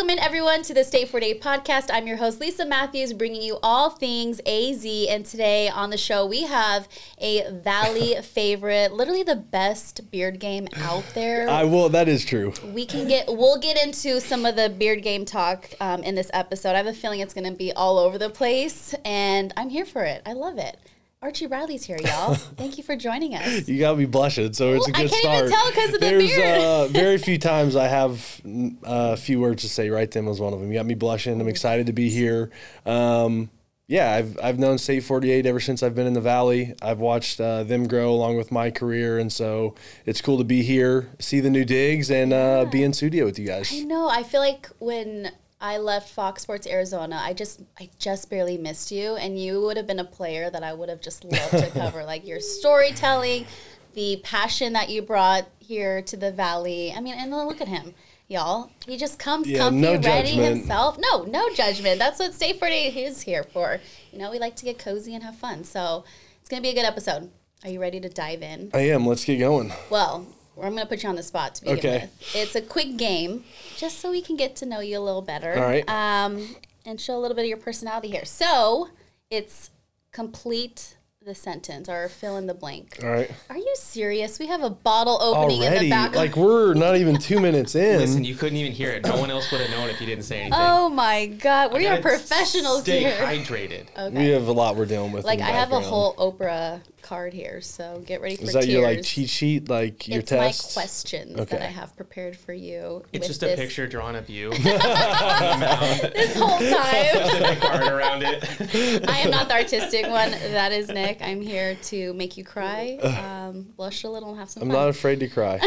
Welcome in, everyone, to the State 48 podcast. I'm your host, Lisa Matthews, bringing you all things AZ. And today on the show, we have a Valley favorite, literally the best beard game out there. I will. That is true. we can get, we'll get into some of the beard game talk um, in this episode. I have a feeling it's going to be all over the place, and I'm here for it. I love it. Archie Bradley's here, y'all. Thank you for joining us. You got me blushing, so it's a good can't start. even tell 'cause of the There's uh, very few times I have a few words to say. Right then was one of them. You got me blushing. I'm excited to be here. Um, yeah, I've I've known State 48 ever since I've been in the Valley. I've watched uh, them grow along with my career, and so it's cool to be here, see the new digs, and uh, be in studio with you guys. I know. I feel like when I left Fox Sports Arizona, I just I just barely missed you, and you would have been a player that I would have just loved to cover. like your storytelling, the passion that you brought here to the Valley. I mean, and then look at him. Y'all, he just comes Yeah, comfy, no ready judgment. himself. No, no judgment. That's what State 48 is here for. You know, we like to get cozy and have fun. So it's going to be a good episode. Are you ready to dive in? I am. Let's get going. Well, I'm going to put you on the spot to begin Okay. with. It's a quick game, just so we can get to know you a little better. All right. Um, and show a little bit of your personality here. So it's complete the sentence or fill in the blank. All right. Are you serious? We have a bottle opening in the back. like we're not even two minutes in. Listen, you couldn't even hear it. No one else would have known if you didn't say anything. oh my God, we are gotta professionals Stay here. hydrated. Okay. we have a lot we're dealing with. like in I the have a whole Oprah card here, so get ready for Is that tears. your like cheat sheet, like your it's test? my questions that I have prepared for you. It's with just this, a picture drawn of you. this whole time. A big card around it. I am not the artistic one. That is Nick. I'm here to make you cry, um, blush a little, and have some I'm fun. not afraid to cry.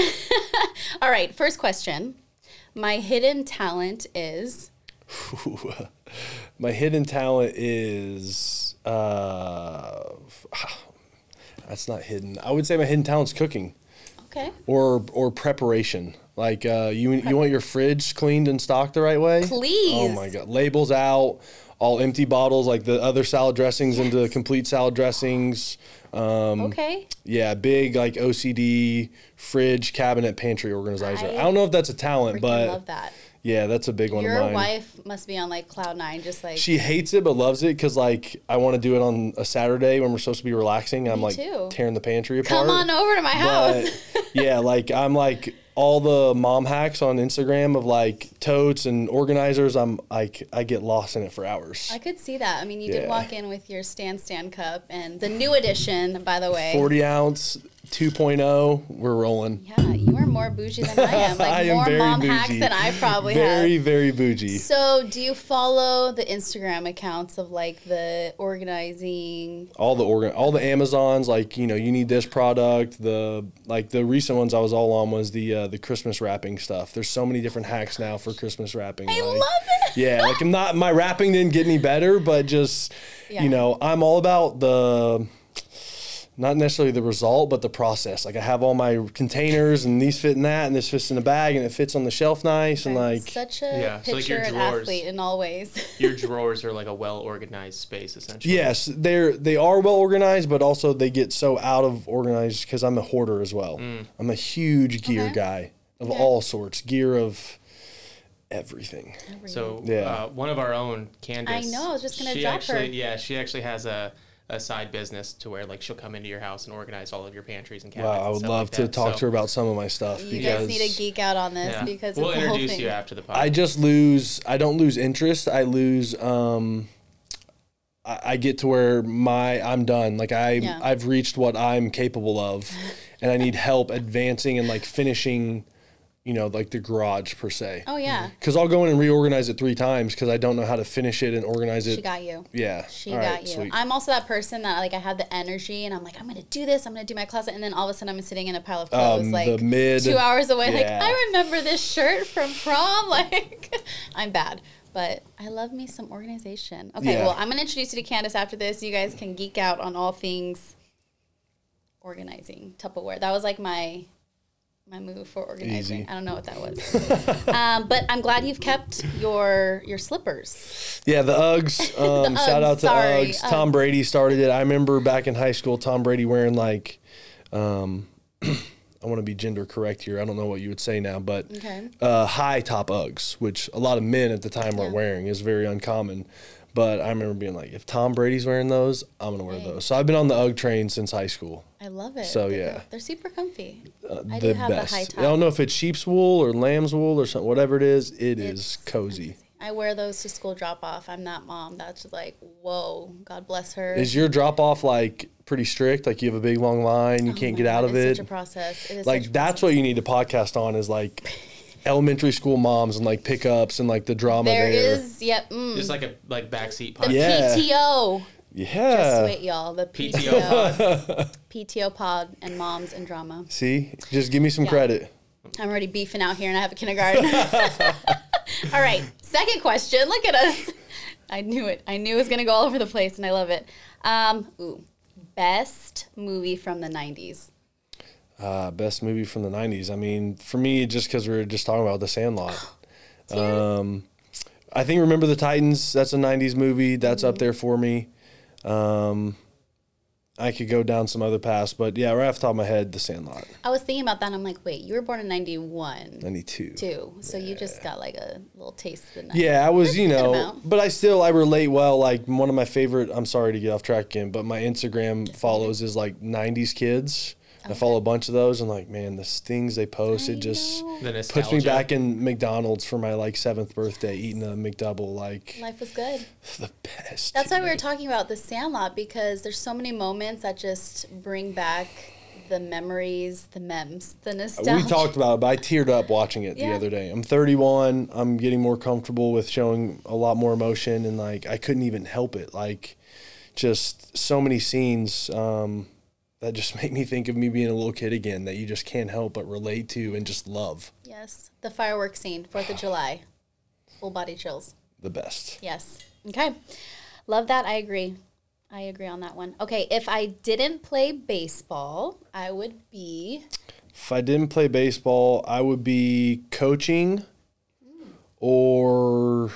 All right, first question. My hidden talent is My hidden talent is uh, that's not hidden. I would say my hidden talent's cooking okay. or or preparation. Like uh, you you want your fridge cleaned and stocked the right way. Please. Oh my god, labels out, all empty bottles like the other salad dressings into complete salad dressings. Um, Okay. Yeah, big like OCD fridge cabinet pantry organizer. I I, don't know if that's a talent, but love that. Yeah, that's a big one Your wife must be on like cloud nine, just like She hates it but loves it because like I want to do it on a Saturday when we're supposed to be relaxing. I'm like too. tearing the pantry apart. come on over to my house. But yeah, like I'm like all the mom hacks on Instagram of like totes and organizers. I'm like I get lost in it for hours. I could see that. I mean, you did walk in with your stand stand cup and the new edition, by the way. 40 ounce 2.0, we're rolling. Yeah, you are more bougie than I am. Like I am more mom hacks than I probably Very have. Very, very bougie. So, do you follow the Instagram accounts of like the organizing? all the organ all the amazons like you know you need this product the like the recent ones i was all on was the uh, the christmas wrapping stuff there's so many different hacks now for christmas wrapping I like, love it. yeah like i'm not my wrapping didn't get any better but just Yeah. you know i'm all about the not necessarily the result but the process like i have all my containers and these fit in that and this fits in the bag and it fits on the shelf nice and like such a Yeah, so, like, picture your drawers. athlete in all ways. Your drawers are like a well organized space, essentially. Yes, they're they are well organized, but also they get so out of organized because I'm a hoarder as well. I'm a huge gear Okay. guy of Okay. all sorts, gear of everything. So Yeah. uh, one of our own, Candace. I know, I was just gonna drop actually, her. Yeah, she actually has a, a side business to where like she'll come into your house and organize all of your pantries and cabinets. Wow, I would love like to that. talk So, to her about some of my stuff You because guys need to geek out on this yeah. because we'll it's a whole introduce thing. you after the podcast. I just lose. I don't lose interest. I lose. um I, I get to where my I'm done. Like I Yeah. I've reached what I'm capable of, and I need help advancing and like finishing. You know, like the garage per se. Oh yeah, Because I'll go in and reorganize it three times because I don't know how to finish it and organize it. she got you. yeah. She All got right, you. sweet. I'm also that person that like I have the energy and I'm like I'm gonna do this. I'm gonna do my closet, and then all of a sudden I'm sitting in a pile of clothes Um, like mid- two hours away. Like. I remember this shirt from prom. Like I'm bad, but I love me some organization. Okay, Yeah. well I'm gonna introduce you to Candace after this. You guys can geek out on all things organizing Tupperware. That was like my my move for organizing. Easy. I don't know what that was, um, but I'm glad you've kept your your slippers. Yeah, the Uggs. Um, shout Uggs, out to sorry, Uggs. Tom Brady started it. I remember back in high school, Tom Brady wearing like, um, I want to be gender correct here. I don't know what you would say now, but Okay. uh, high top Uggs, which a lot of men at the time were Yeah. wearing, is very uncommon. But I remember being like, if Tom Brady's wearing those, I'm gonna wear those. So I've been on the UGG train since high school. I love it. So, They're yeah. they're super comfy. Uh, I the do have best. the high I don't know if it's sheep's wool or lamb's wool or something. Whatever it is, it is It's cozy. amazing. I wear those to school drop off. I'm that mom that's like, whoa, God bless her. Is your drop off like pretty strict? Like you have a big long line, you Oh can't get out God, of it's it. Such a process. It is like that's what you need to podcast on is like elementary school moms and like pickups and like the drama There there. is, yep. Mm, Just like a like backseat the podcast. Yeah. PTO. Yeah. Just wait, y'all. The PTO PTO. PTO pod and moms and drama. See, just give me some Yeah. credit. I'm already beefing out here and I have a kindergarten. all right. Second question. Look at us. I knew it. I knew it was going to go all over the place and I love it. Um, ooh, best movie from the 90s. Uh, best movie from the '90s. I mean, for me, just because we were just talking about The Sandlot. Um, I think Remember the Titans. That's a '90s movie. That's up there for me. Um, I could go down some other paths, but yeah, right off the top of my head, The Sandlot. I was thinking about that and I'm like, wait, you were born in 91 '92. too. So you just got like a little taste of the 90s. Yeah, I was, you know, but I still I relate well. Like one of my favorite. I'm sorry to get off track again, but my Instagram follows is like '90s kids. I follow a bunch of those, and like, man, the things they post, I it just know. Puts me back in McDonald's for my like seventh birthday, eating a McDouble. Like Life was good. the best. That's why we were talking about the Sandlot because there's so many moments that just bring back the memories, the memes, the nostalgia. we talked about it, but I teared up watching it the other day. I'm 31. I'm getting more comfortable with showing a lot more emotion, and like I couldn't even help it. Like, just so many scenes um, that just make me think of me being a little kid again. That you just can't help but relate to and just love. Yes, the fireworks scene, Fourth of July, full body chills. The best. Yes. Okay, love that. I agree. I agree on that one. Okay, if I didn't play baseball, I would be. If I didn't play baseball, I would be coaching or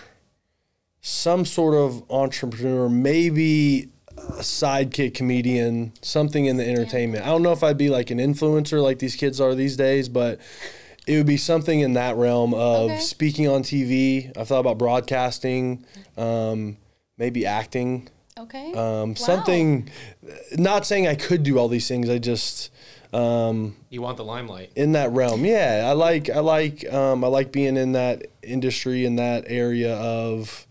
some sort of entrepreneur, maybe a sidekick comedian, something in the entertainment. I don't know if I'd be like an influencer like these kids are these days, but it would be something in that realm of Okay. speaking on TV. I've thought about broadcasting, um, maybe acting. Okay. Um, Wow. Something, not saying I could do all these things. I just, um, You want the limelight. in that realm. Yeah, I like I like um, I like being in that industry in that area of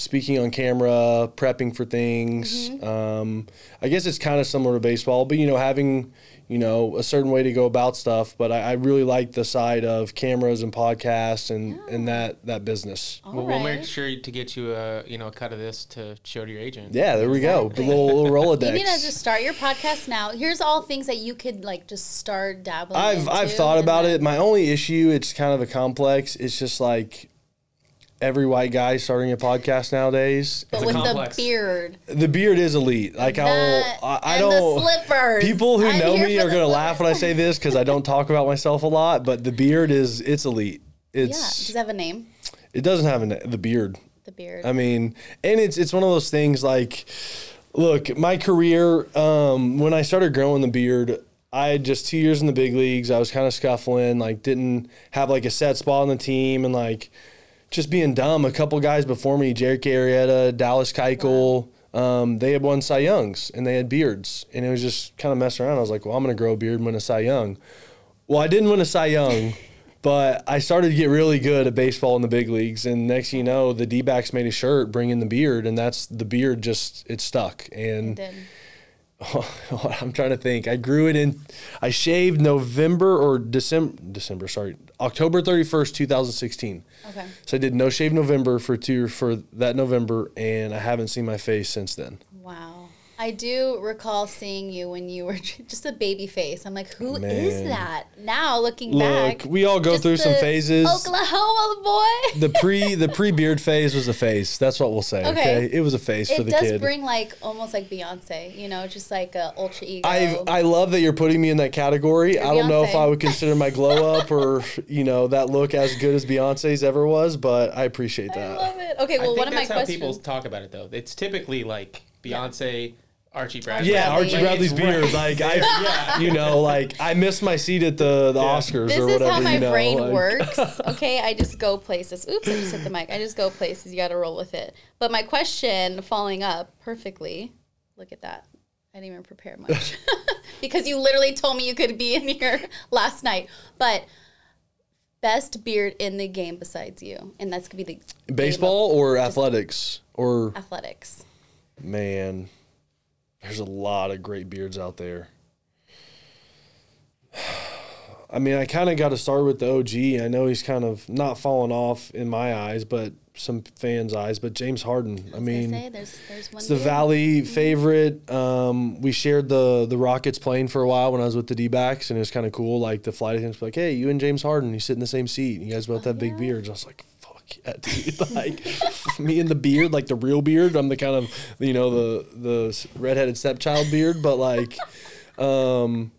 speaking on camera, prepping for things. Um, I guess it's kind of similar to baseball, but you know, having you know a certain way to go about stuff. But I, I really like the side of cameras and podcasts and and that that business. All Well, we'll make sure to get you a you know a cut of this to show to your agent. Yeah, there we go. The little, little Rolodex. You need to just start your podcast now. Here's all things that you could like just start dabbling. I've I've thought about then- it. My only issue, it's kind of a complex. It's just like every white guy starting a podcast nowadays. But It's a with complex. the beard, The beard is elite. Like I, I don't. the slippers. People who I'm know me are gonna laugh when I say this because I don't talk about myself a lot. But the beard is it's elite. Yeah, does it have a name? it doesn't have a, the beard. The beard. I mean, and it's it's one of those things like, look, my career um, when I started growing the beard, I had just two years in the big leagues. I was kind of scuffling, like didn't have like a set spot on the team, and like just being dumb. A couple guys before me, Jake Arrieta, Dallas Keuchel. Um, they had won Cy Youngs and they had beards, and it was just kind of messing around. I was like, well, I'm gonna grow a beard and win a Cy Young. Well, I didn't win a Cy Young, but I started to get really good at baseball in the big leagues. And next thing you know, the D backs made a shirt bringing the beard, and that's the beard just it stuck. And Did. Oh, I'm trying to think. I grew it in. I shaved November or December. December, sorry, October 31st, 2016. Okay. So I did no shave November for two for that November, and I haven't seen my face since then. Wow. I do recall seeing you when you were just a baby face. I'm like, who is Man. that? Now looking Look, back, we all go just through some the phases. Oklahoma boy. The pre the pre beard phase was a phase. That's what we'll say. Okay, Okay. it was a phase for the kid. It does bring like almost like Beyonce, you know, just like a ultra ego. I I love that you're putting me in that category. I don't know if I would consider my glow up or you know that look as good as Beyonce's ever was, but I appreciate that. I that. love it. Okay, I well, think one of my that's how people talk about it though. It's typically like Beyonce, Archie Bradley. Yeah, Bradley. Archie Bradley's Right. beard. Like I, you know, like I missed my seat at the the Yeah. Oscars This or is whatever. how my you know, brain like- works. Okay, I just go places. Oops, I just hit the mic. I just go places. You got to roll with it. But my question, following up perfectly. Look at that. I didn't even prepare much because you literally told me you could be in here last night. But best beard in the game besides you, and that's gonna be the game of Baseball or athletics or athletics. man, there's a lot of great beards out there. I mean, I kind of got to start with the OG. I know he's kind of not fallen off in my eyes, but some fans' eyes. But James Harden, I I mean, say, there's there's one. It's the. Valley favorite. Um, we shared the the Rockets plane for a while when I was with the D backs, and it was kind of cool. Like the flight attendants like, "Hey, you and James Harden, you sit in the same seat. You guys both have big beards." I was like, "Fuck yeah, dude!" like me and the beard, like the real beard. I'm the kind of you know the the redheaded stepchild beard, but like. Um,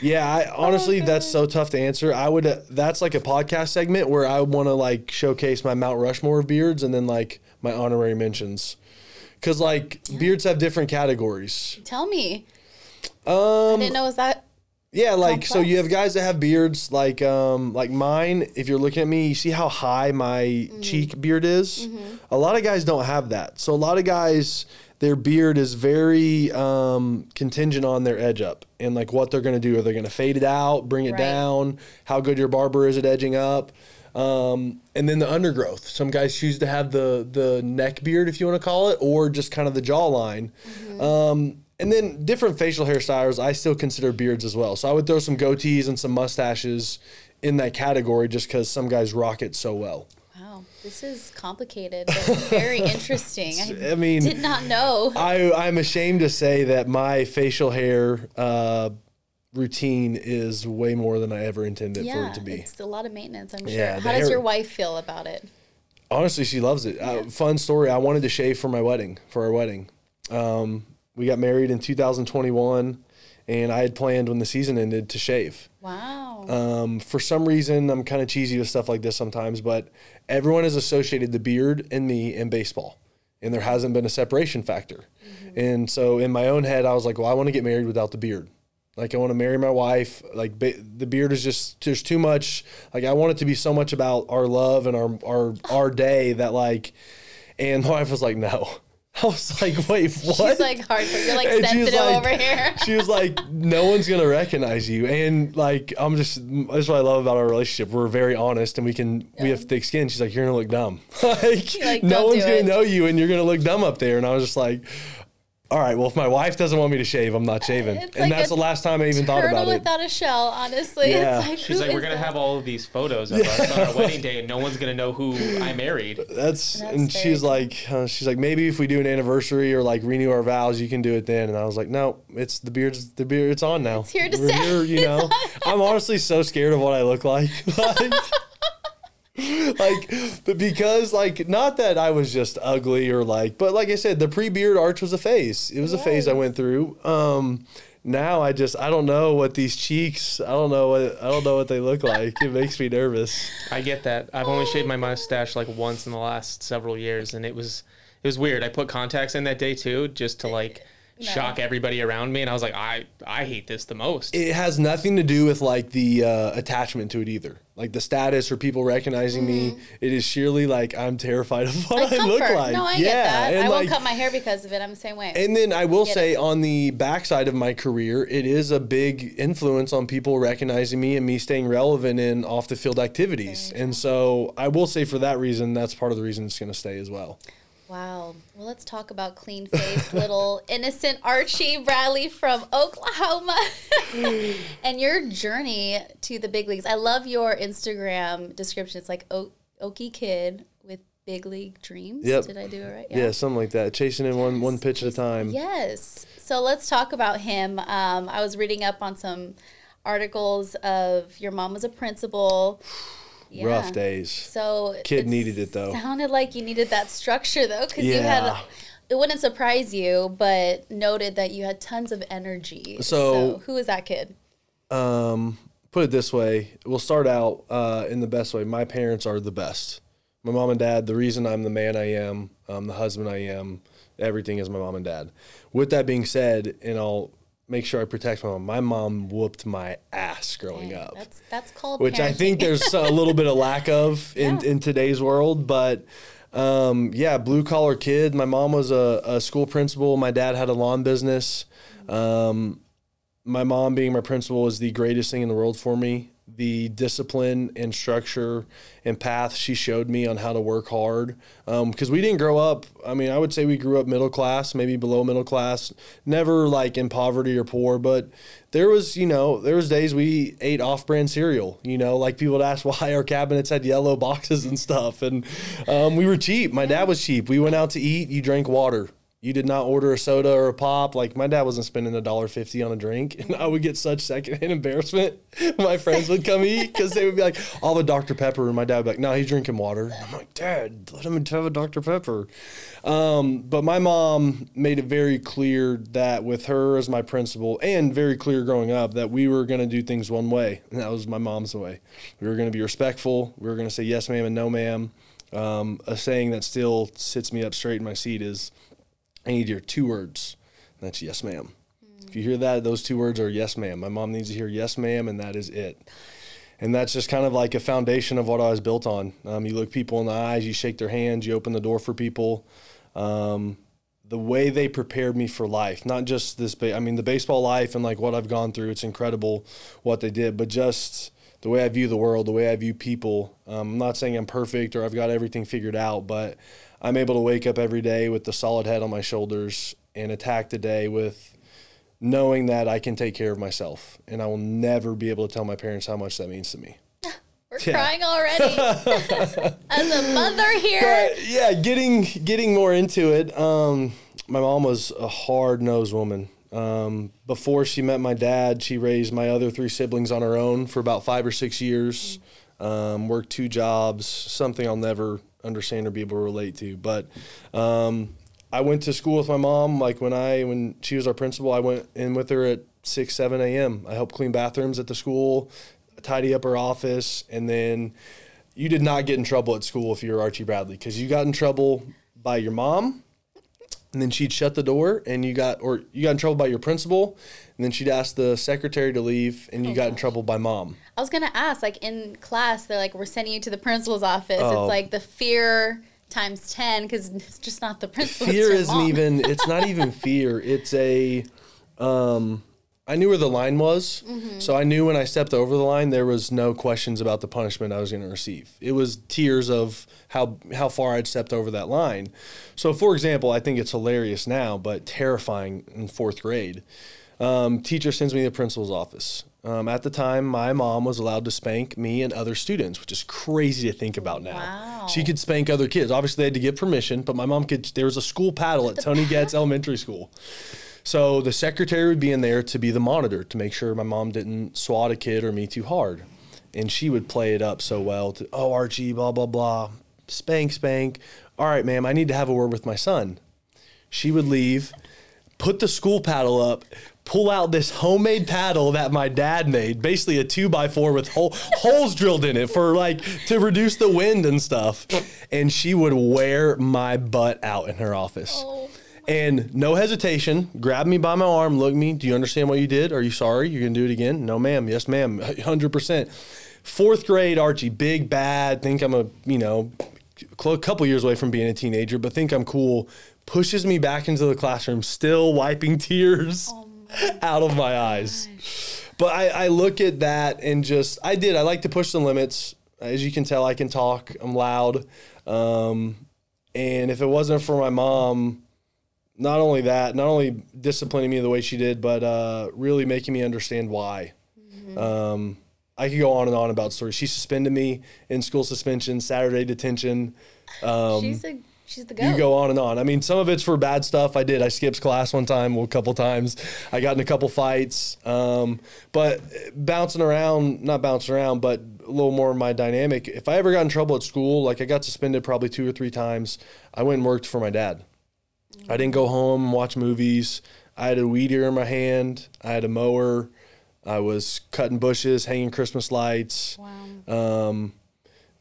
yeah, I honestly that's so tough to answer. I would uh, that's like a podcast segment where I want to like showcase my Mount Rushmore of beards and then like my honorary mentions. Cuz like beards have different categories. Tell me. Um, I didn't know was that. Yeah, like so you have guys that have beards like um like mine, if you're looking at me, you see how high my Mm-hmm. cheek beard is? A lot of guys don't have that. So a lot of guys their beard is very um, contingent on their edge up and like what they're going to do. Are they going to fade it out, bring it Right. down? How good your barber is at edging up? Um, and then the undergrowth. Some guys choose to have the the neck beard, if you want to call it, or just kind of the jawline. Um, and then different facial hairstyles, I still consider beards as well. So I would throw some goatees and some mustaches in that category, just because some guys rock it so well. Wow, this is complicated, but very interesting. I, I mean, did not know. I I'm ashamed to say that my facial hair uh, routine is way more than I ever intended for it to be. it's a lot of maintenance. I'm sure. Yeah, How does hair- your wife feel about it? Honestly, she loves it. Uh, fun story. I wanted to shave for my wedding, for our wedding. Um, we got married in 2021, and I had planned when the season ended to shave. Wow. Um, for some reason, I'm kind of cheesy with stuff like this sometimes, but everyone has associated the beard and me and baseball, and there hasn't been a separation factor. And so, in my own head, I was like, well, I want to get married without the beard. Like, I want to marry my wife. Like, ba- the beard is just there's too much. Like, I want it to be so much about our love and our our our day that like. And my wife was like, no. I was like, wait, what? She's like hardcore. You're like And sensitive like- over here. she was like, no one's gonna recognize you, and like, I'm just that's what I love about our relationship. We're very honest, and we can we have thick skin. She's like, you're gonna look dumb. like, like, no one's gonna know you, and you're gonna look dumb up there. And I was just like. All right. Well, if my wife doesn't want me to shave, I'm not shaving, It's and like that's the last time I even thought Turtle about it. without a shell, honestly. Yeah. It's like, She's like, we're gonna have all of these photos of us on our wedding day, and no one's gonna know who I married. That's, That's and very she's like, uh, she's like, maybe if we do an anniversary or like renew our vows, you can do it then. And I was like, no, it's the beard's the beard. It's on now. It's here to We're stay. Here, you know, I'm honestly so scared of what I look like. like, like, but because like, not that I was just ugly or like, but like I said, the pre-beard arch was a phase. It was a phase I went through. Um, now I just I don't know what these cheeks I don't know what I don't know what they look like. It makes me nervous. I get that. I've only shaved my mustache like once in the last several years, and it was it was weird. I put contacts in that day too, just to like shock everybody around me, and I was like, I I hate this the most. it has nothing to do with like the uh, attachment to it either. Like the status or people recognizing me. It is sheerly like I'm terrified of what Like I look like. No, I yeah, get that. and I like, won't cut my hair because of it. I'm the same way. and then I will Get say it. on the backside of my career, it is a big influence on people recognizing me and me staying relevant in off the field activities. And so I will say for that reason, that's part of the reason it's going to stay as well. Wow. Well, let's talk about clean face, little innocent Archie Bradley from Oklahoma and your journey to the big leagues. I love your Instagram description. It's like o- Okie Kid with big league dreams. Yep. Did I do it right? Yeah, something like that. Chasing in one one pitch at a time. Yes. So let's talk about him. Um, I was reading up on some articles of your mom was a principal. Yeah. Rough days. So Kid needed it, though. Sounded like you needed that structure though, because you had. It wouldn't surprise you, but noted that you had tons of energy. So- who is that kid? um, put it this way we'll start out uh, in the best way my parents are the best my mom and dad the reason i'm the man i am um, the husband i am everything is my mom and dad. With that being said, and I'll make sure I protect my mom. My mom whooped my ass growing Dang, up That's that's called which I think there's a little bit of lack of in, Yeah. in today's world. But um, yeah, blue collar kid. My mom was a, a school principal. My dad had a lawn business. Um, my mom being my principal was the greatest thing in the world for me. The discipline and structure and path she showed me on how to work hard. Because we didn't grow up, I mean, I would say we grew up middle class, maybe below middle class, never like in poverty or poor, but there was, you know, there was days we ate off-brand cereal. You know, like people would ask why our cabinets had yellow boxes and stuff, and um, we were cheap. My dad was cheap. We went out to eat. You drank water. You did not order a soda or a pop. Like my dad wasn't spending a dollar fifty on a drink, and I would get such secondhand embarrassment. My friends would come eat because they would be like, "I'll have Dr Pepper," and my dad would be like, "No, he's drinking water." And I'm like, "Dad, let him have a Dr Pepper." Um, but my mom made it very clear that with her as my principal, and very clear growing up, that we were going to do things one way, and that was my mom's way. We were going to be respectful. We were going to say yes, ma'am, and no, ma'am. Um, a saying that still sits me up straight in my seat is, "I need your two words." That's yes, ma'am. If you hear that, those two words are yes, ma'am. My mom needs to hear yes, ma'am, and that is it. And that's just kind of like a foundation of what I was built on. Um, you look people in the eyes, you shake their hands, you open the door for people. Um, the way they prepared me for life, not just this, ba- I mean, the baseball life and like what I've gone through, it's incredible what they did, but just the way I view the world, the way I view people. Um, I'm not saying I'm perfect or I've got everything figured out, but I'm able to wake up every day with the solid head on my shoulders and attack the day with knowing that I can take care of myself. And I will never be able to tell my parents how much that means to me. We're Yeah. crying already. As a mother here, But yeah, getting getting more into it. Um, my mom was a hard nosed woman. Um, before she met my dad, she raised my other three siblings on her own for about five or six years. Um, worked two jobs, something I'll never understand or be able to relate to. But um, I went to school with my mom. Like when I when she was our principal, I went in with her at six seven a.m. I helped clean bathrooms at the school, tidy up her office, and then you did not get in trouble at school if you were Archie Bradley because you got in trouble by your mom, and then she'd shut the door, and you got or you got in trouble by your principal, and then she'd ask the secretary to leave, and you got in trouble by mom. I was gonna ask, like in class, they're like, "We're sending you to the principal's office." Oh. It's like the fear times ten because it's just not the principal. fear isn't mom. even it's not even fear it's a um i knew where the line was so i knew when i stepped over the line there was no questions about the punishment i was going to receive it was tears of how how far i'd stepped over that line so for example i think it's hilarious now but terrifying in fourth grade um, teacher sends me to the principal's office um, at the time my mom was allowed to spank me and other students which is crazy to think about now Wow. she could spank other kids. Obviously, they had to get permission, but my mom could. There was a school paddle at Tony Getz Elementary School. So the secretary would be in there to be the monitor to make sure my mom didn't swat a kid or me too hard. And she would play it up so well to, oh, Archie, blah, blah, blah. Spank, spank. All right, ma'am, I need to have a word with my son. She would leave, put the school paddle up, pull out this homemade paddle that my dad made, basically a two by four with hole, holes drilled in it for like to reduce the wind and stuff. And she would wear my butt out in her office. Oh. And no hesitation, grab me by my arm, look me. Do you understand what you did? Are you sorry? You're gonna do it again? No, ma'am. Yes, ma'am. Hundred percent. Fourth grade, Archie, big bad. Think I'm a you know, a couple years away from being a teenager, but think I'm cool. Pushes me back into the classroom, still wiping tears out of my eyes. But I, I look at that and just I did. I like to push the limits. As you can tell, I can talk. I'm loud. Um, and if it wasn't for my mom, not only that, not only disciplining me the way she did, but uh, really making me understand why. Um, I could go on and on about stories. She suspended me in school suspension, Saturday detention. Um, she's a she's the you go on and on. I mean, some of it's for bad stuff. I did. I skipped class one time, well, a couple times. I got in a couple fights. Um, but bouncing around, not bouncing around, but a little more of my dynamic. If I ever got in trouble at school, like I got suspended probably two or three times, I went and worked for my dad. I didn't go home and watch movies. I had a weed eater in my hand. I had a mower. I was cutting bushes, hanging Christmas lights Wow. um,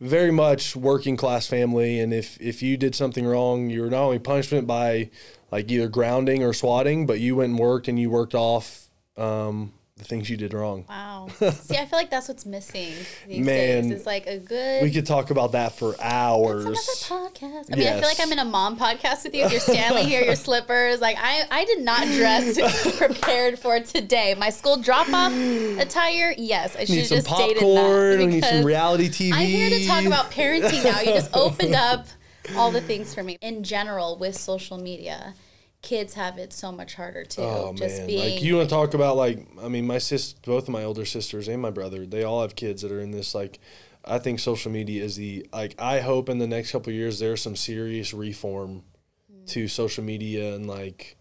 very much working class family. And if, if you did something wrong, you were not only punishment by like either grounding or swatting, but you went and worked and you worked off um, the things you did wrong. Wow. See, I feel like that's what's missing these Man, days. Is like a good. We could talk about that for hours. Another podcast. I mean, I feel like I'm in a mom podcast with you. If you're Stanley here, your slippers. Like I, I did not dress prepared for today. My school drop off attire. Yes, I should need have some just popcorn. that We need some reality TV. I'm here to talk about parenting now. You just opened up all the things for me. In general, with social media, kids have it so much harder too. Oh just man! being like you want to talk about like I mean my sis, both of my older sisters and my brother, they all have kids that are in this like. I think social media is the like. I hope in the next couple of years there's some serious reform hmm. to social media and like.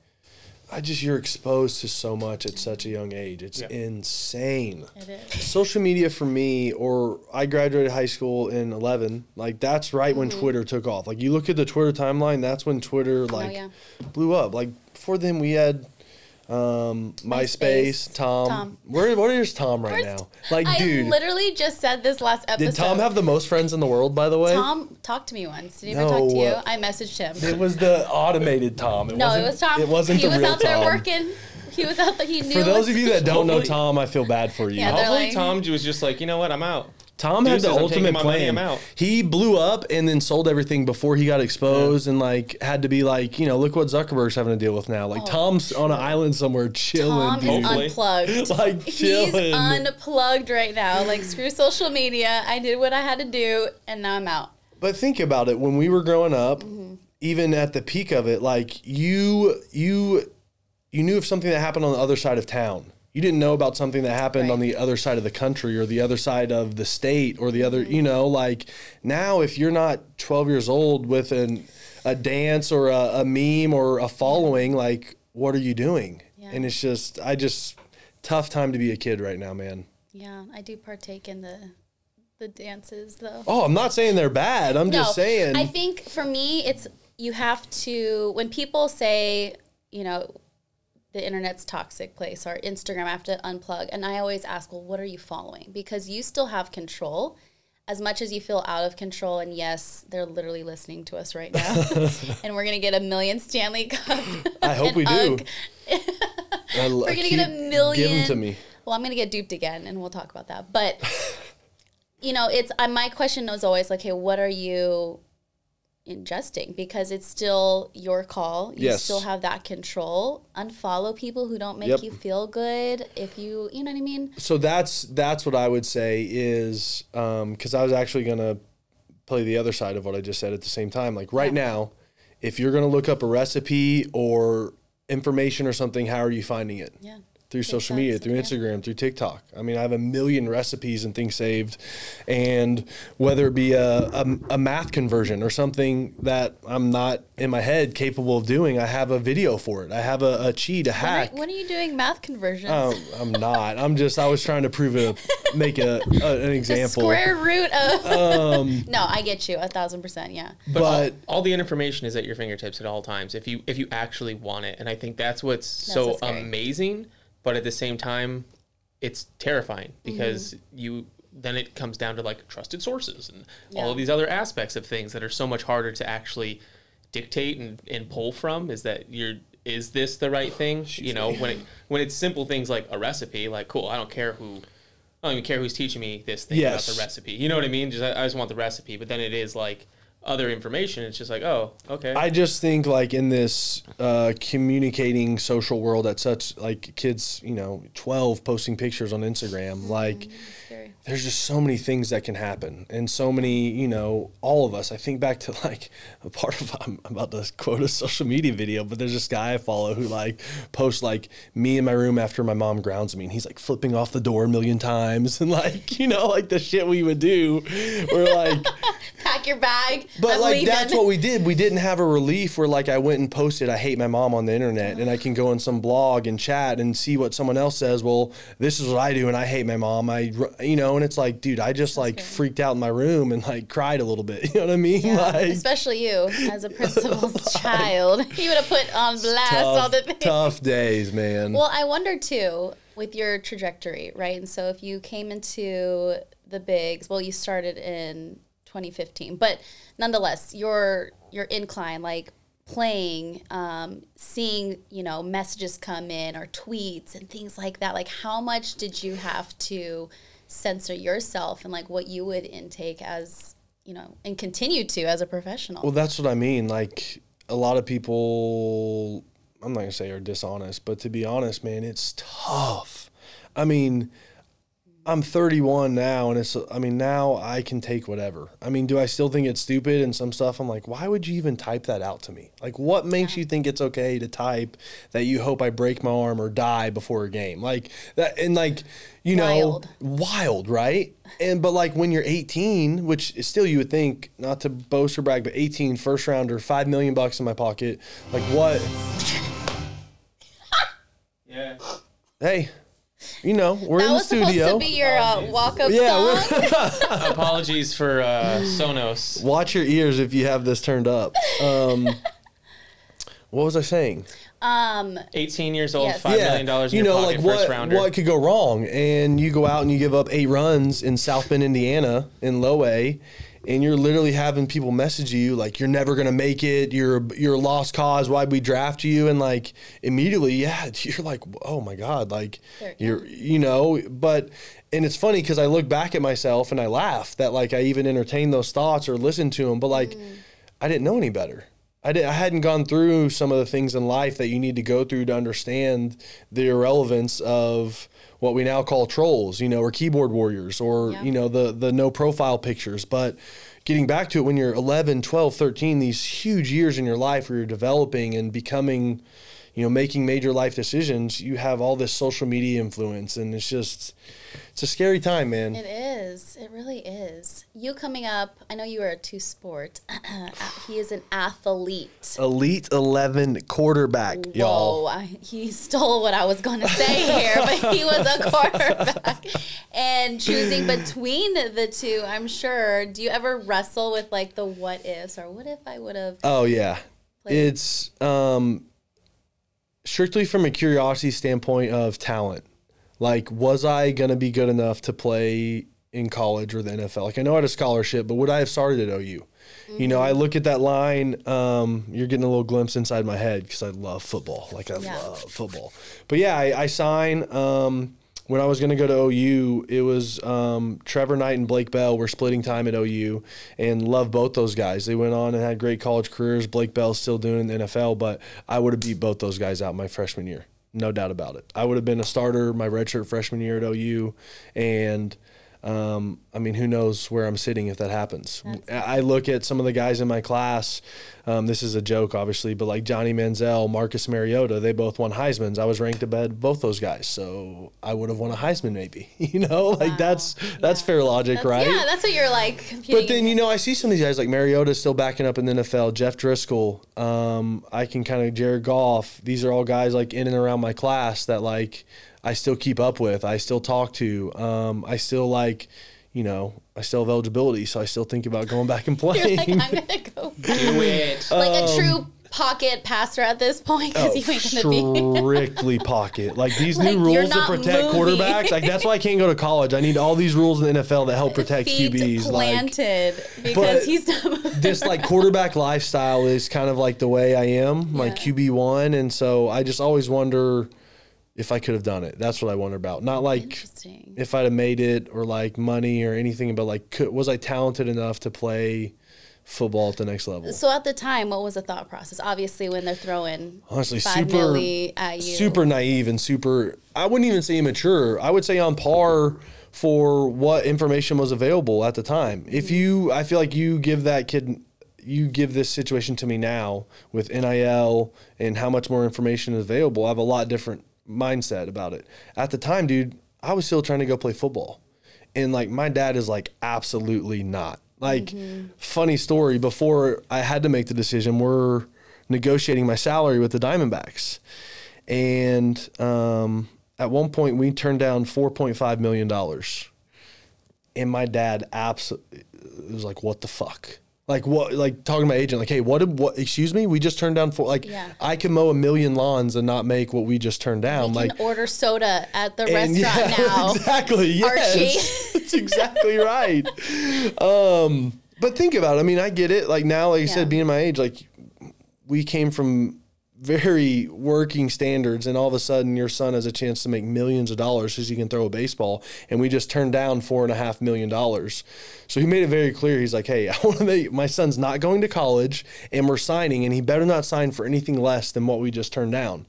I just you're exposed to so much at such a young age. It's Yeah. insane. It is. Social media for me, or I graduated high school in 11. Like that's right when Mm-hmm. Twitter took off. Like you look at the Twitter timeline, that's when Twitter like Oh, yeah. blew up. Like before then, we had um, MySpace, MySpace, Tom. Tom. Where where is Tom right Where's- now? Like, I dude, literally just said this last episode. did Tom have the most friends in the world? By the way, Tom talked to me once. Did he ever talk to you? I messaged him. it was the automated Tom. It no, wasn't, it was Tom. It wasn't he the was real out there Tom. working. He was out there. He knew. For those of you that don't know Tom, I feel bad for you. Yeah, Hopefully, like- Tom was just like, you know what, I'm out. Tom had the Deuces, I'm taking ultimate plan. Out. He blew up and then sold everything before he got exposed and like had to be like, you know, look what Zuckerberg's having to deal with now. Like Oh, Tom's on an island somewhere chilling, Tom dude. is Hopefully. unplugged. like He's unplugged right now. Like screw social media. I did what I had to do, and now I'm out. But think about it. When we were growing up, mm-hmm. even at the peak of it, like you, you, you knew of something that happened on the other side of town. You didn't know about something that happened Right. on the other side of the country or the other side of the state or the other. You mm-hmm. know, like now, if you're not 12 years old with an a dance or a, a meme or a following, like what are you doing? Yeah. And it's just, I just tough time to be a kid right now, man. Yeah, I do partake in the the dances though. Oh, I'm not saying they're bad. I'm just saying. I think for me, it's you have to when people say, you know, the internet's toxic place or Instagram, I have to unplug. And I always ask, well, what are you following? Because you still have control. As much as you feel out of control, and yes, they're literally listening to us right now, and we're gonna get a million Stanley Cup. I hope we do. UGG. L- We're gonna get a million. Give them to me. Well, I'm gonna get duped again, and we'll talk about that. But you know, it's uh, my question was always like, hey, what are you ingesting? Because it's still your call. You Yes. still have that control. Unfollow people who don't make Yep. you feel good. If you, you know what I mean? So that's that's what I would say is um, because I was actually gonna play the other side of what I just said at the same time. Like right now, if you're gonna look up a recipe or information or something, how are you finding it? Yeah. Through social media, through yeah. Instagram, through TikTok. I mean, I have a million recipes and things saved, and whether it be a, a, a math conversion or something that I'm not in my head capable of doing, I have a video for it. I have a, a cheat, a When are, hack. when are you doing math conversions? Oh, I'm not. I'm just. I was trying to prove it. Make a, a an the example. square root of. Um, no, I get you a thousand percent. Yeah. But, all- but all, the information is at your fingertips at all times if you if you actually want it. And I think that's what's so what's amazing, but at the same time, it's terrifying because Mm-hmm. you then it comes down to like trusted sources and all of these other aspects of things that are so much harder to actually dictate and, and pull from is that you're is this the right thing you know when it when it's simple things like a recipe like cool i don't care who I don't even care who's teaching me this thing Yes. about the recipe. You know what I mean? Just I, I just want the recipe. But then it is like other information. It's just like, oh, okay. I just think like in this uh, communicating social world at such like kids, you know, 12 posting pictures on Instagram, like Scary. There's just so many things that can happen and so many you know all of us. I think back to like a part of i'm about to quote a social media video but there's this guy i follow who like posts like me in my room after my mom grounds me and he's like flipping off the door a million times and like you know like the shit we would do. We're like Pack your bag. but I'm like leaving. that's what we did. We didn't have a relief where like i went and posted i hate my mom on the internet and i can go on some blog and chat and see what someone else says. Well this is what i do and i hate my mom. I you know and it's like dude i just like freaked out in my room and like cried a little bit you know what i mean Yeah, like especially you as a principal's child. You would have put on blast all the things. tough days man Well, I wonder too with your trajectory, right? And so if you came into the bigs, well, you started in 2015, but nonetheless, your your incline, like playing, um, seeing you know messages come in or tweets and things like that. Like, how much did you have to censor yourself and like what you would intake as you know and continue to as a professional? Well, that's what I mean. Like a lot of people, I'm not gonna say are dishonest, but to be honest, man, it's tough. I mean, I'm 31 now, and it's. I mean, now I can take whatever. I mean, do I still think it's stupid and some stuff? I'm like, why would you even type that out to me? Like, what makes you think it's okay to type that you hope I break my arm or die before a game? Like that, and like, you know, Wild. wild, right? And but like when you're 18, which is still you would think not to boast or brag, but 18 first rounder, five million bucks in my pocket. Like what? Yeah. Hey, you know we're that in the studio. That was supposed studio. to be your uh, walk-up Yeah, song. Apologies for uh, Sonos. Watch your ears if you have this turned up. Um, what was I saying? Um, 18 years old, Yes. five million dollars in you your know, pocket, like first what rounder. what could go wrong? And you go out and you give up eight runs in South Bend, Indiana, in low A, and you're literally having people message you like you're never gonna make it. You're you're a lost cause. Why'd we draft you? And like immediately, yeah, you're like, oh my god, like you're you know. But and it's funny because I look back at myself and I laugh that like I even entertained those thoughts or listened to them, but like mm. I didn't know any better. I, did, I hadn't gone through some of the things in life that you need to go through to understand the irrelevance of what we now call trolls, you know, or keyboard warriors or, Yeah. you know, the, the no profile pictures. But getting back to it, when you're 11, 12, 13, these huge years in your life where you're developing and becoming, you know, making major life decisions, you have all this social media influence. And it's just, it's a scary time, man. It is. It really is. You coming up, I know you are a two sport. he is an athlete. Elite 11 quarterback, y'all. Whoa, I, he stole what I was going to say here, but he was a quarterback. And choosing between the two, I'm sure. Do you ever wrestle with like the what ifs or what if I would have? Oh yeah, Played. it's um, strictly from a curiosity standpoint of talent. Like, was I gonna be good enough to play in college or the NFL? Like, I know I had a scholarship, but would I have started at OU? You know, I look at that line. Um, you're getting a little glimpse inside my head because I love football. Like I Yeah. love football. But yeah, I, I sign. Um, when I was going to go to OU, it was um, Trevor Knight and Blake Bell were splitting time at OU, and love both those guys. They went on and had great college careers. Blake Bell's still doing the NFL, but I would have beat both those guys out my freshman year, no doubt about it. I would have been a starter my redshirt freshman year at OU, and um, I mean, who knows where I'm sitting if that happens? I look at some of the guys in my class. Um, this is a joke, obviously, but like Johnny Manziel, Marcus Mariota, they both won Heisman's. I was ranked above both those guys, so I would have won a Heisman, maybe. You know, like Wow. that's that's Yeah. fair logic, That's- right? Yeah, that's what you're like. But then you know, I see some of these guys like Mariota's still backing up in the NFL. Jeff Driskel, um, I can kind of Jared Goff. These are all guys like in and around my class that like I still keep up with. I still talk to. Um, I still like, you know, I still have eligibility, so I still think about going back and You're playing. like, I'm gonna go Do it. like Um, a true pocket passer at this point because you ain't gonna be. strictly pocket. Like these Like, new rules to protect moving. quarterbacks. Like that's why I can't go to college. I need all these rules in the NFL that help protect Feet QBs. Like planted because he's this like quarterback lifestyle is kind of like the way I am, like QB one, and so I just always wonder if I could have done it. That's what I wonder about. Not like if I'd have made it or like money or anything, but like could, was I talented enough to play football at the next level? So at the time, what was the thought process? Obviously, when they're throwing Honestly, super at you, super naive and super I wouldn't even say immature. I would say on par for what information was available at the time. If mm-hmm. you I feel like you give that kid you give this situation to me now with NIL and how much more information is available, I have a lot different mindset about it. At the time, dude, I was still trying to go play football. And like my dad is like absolutely not. Like funny story, before I had to make the decision, we're negotiating my salary with the Diamondbacks. And um, at one point, we turned down $4.5 million. And my dad absolutely was like, what the fuck? Like what? Like talking to my agent, like, hey, what? did- What? Excuse me, we just turned down for like, Yeah. I can mow a million lawns and not make what we just turned down. you like, can order soda at the restaurant yeah, now. Exactly. Yes. That's exactly right. Um, but think about it. I mean, I get it. Like now, like I Yeah. said, being my age, like we came from very working standards and all of a sudden your son has a chance to make millions of dollars because he can throw a baseball and we just turned down four and a half million dollars. So he made it very clear. He's like hey i want to make my son's not going to college and we're signing and he better not sign for anything less than what we just turned down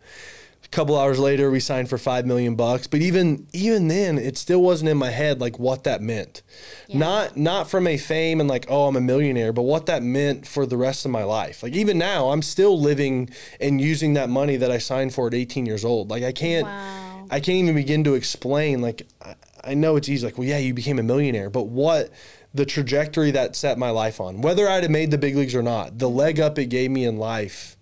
couple hours later we signed for five million bucks. But even even then it still wasn't in my head like what that meant. Yeah. not not from a fame and like oh i'm a millionaire but what that meant for the rest of my life. Like even now i'm still living and using that money that i signed for at 18 years old. Like i can't Wow. i can't even begin to explain like I, I know it's easy like well yeah you became a millionaire but what the trajectory that set my life on. Whether i'd have made the big leagues or not the leg up it gave me in life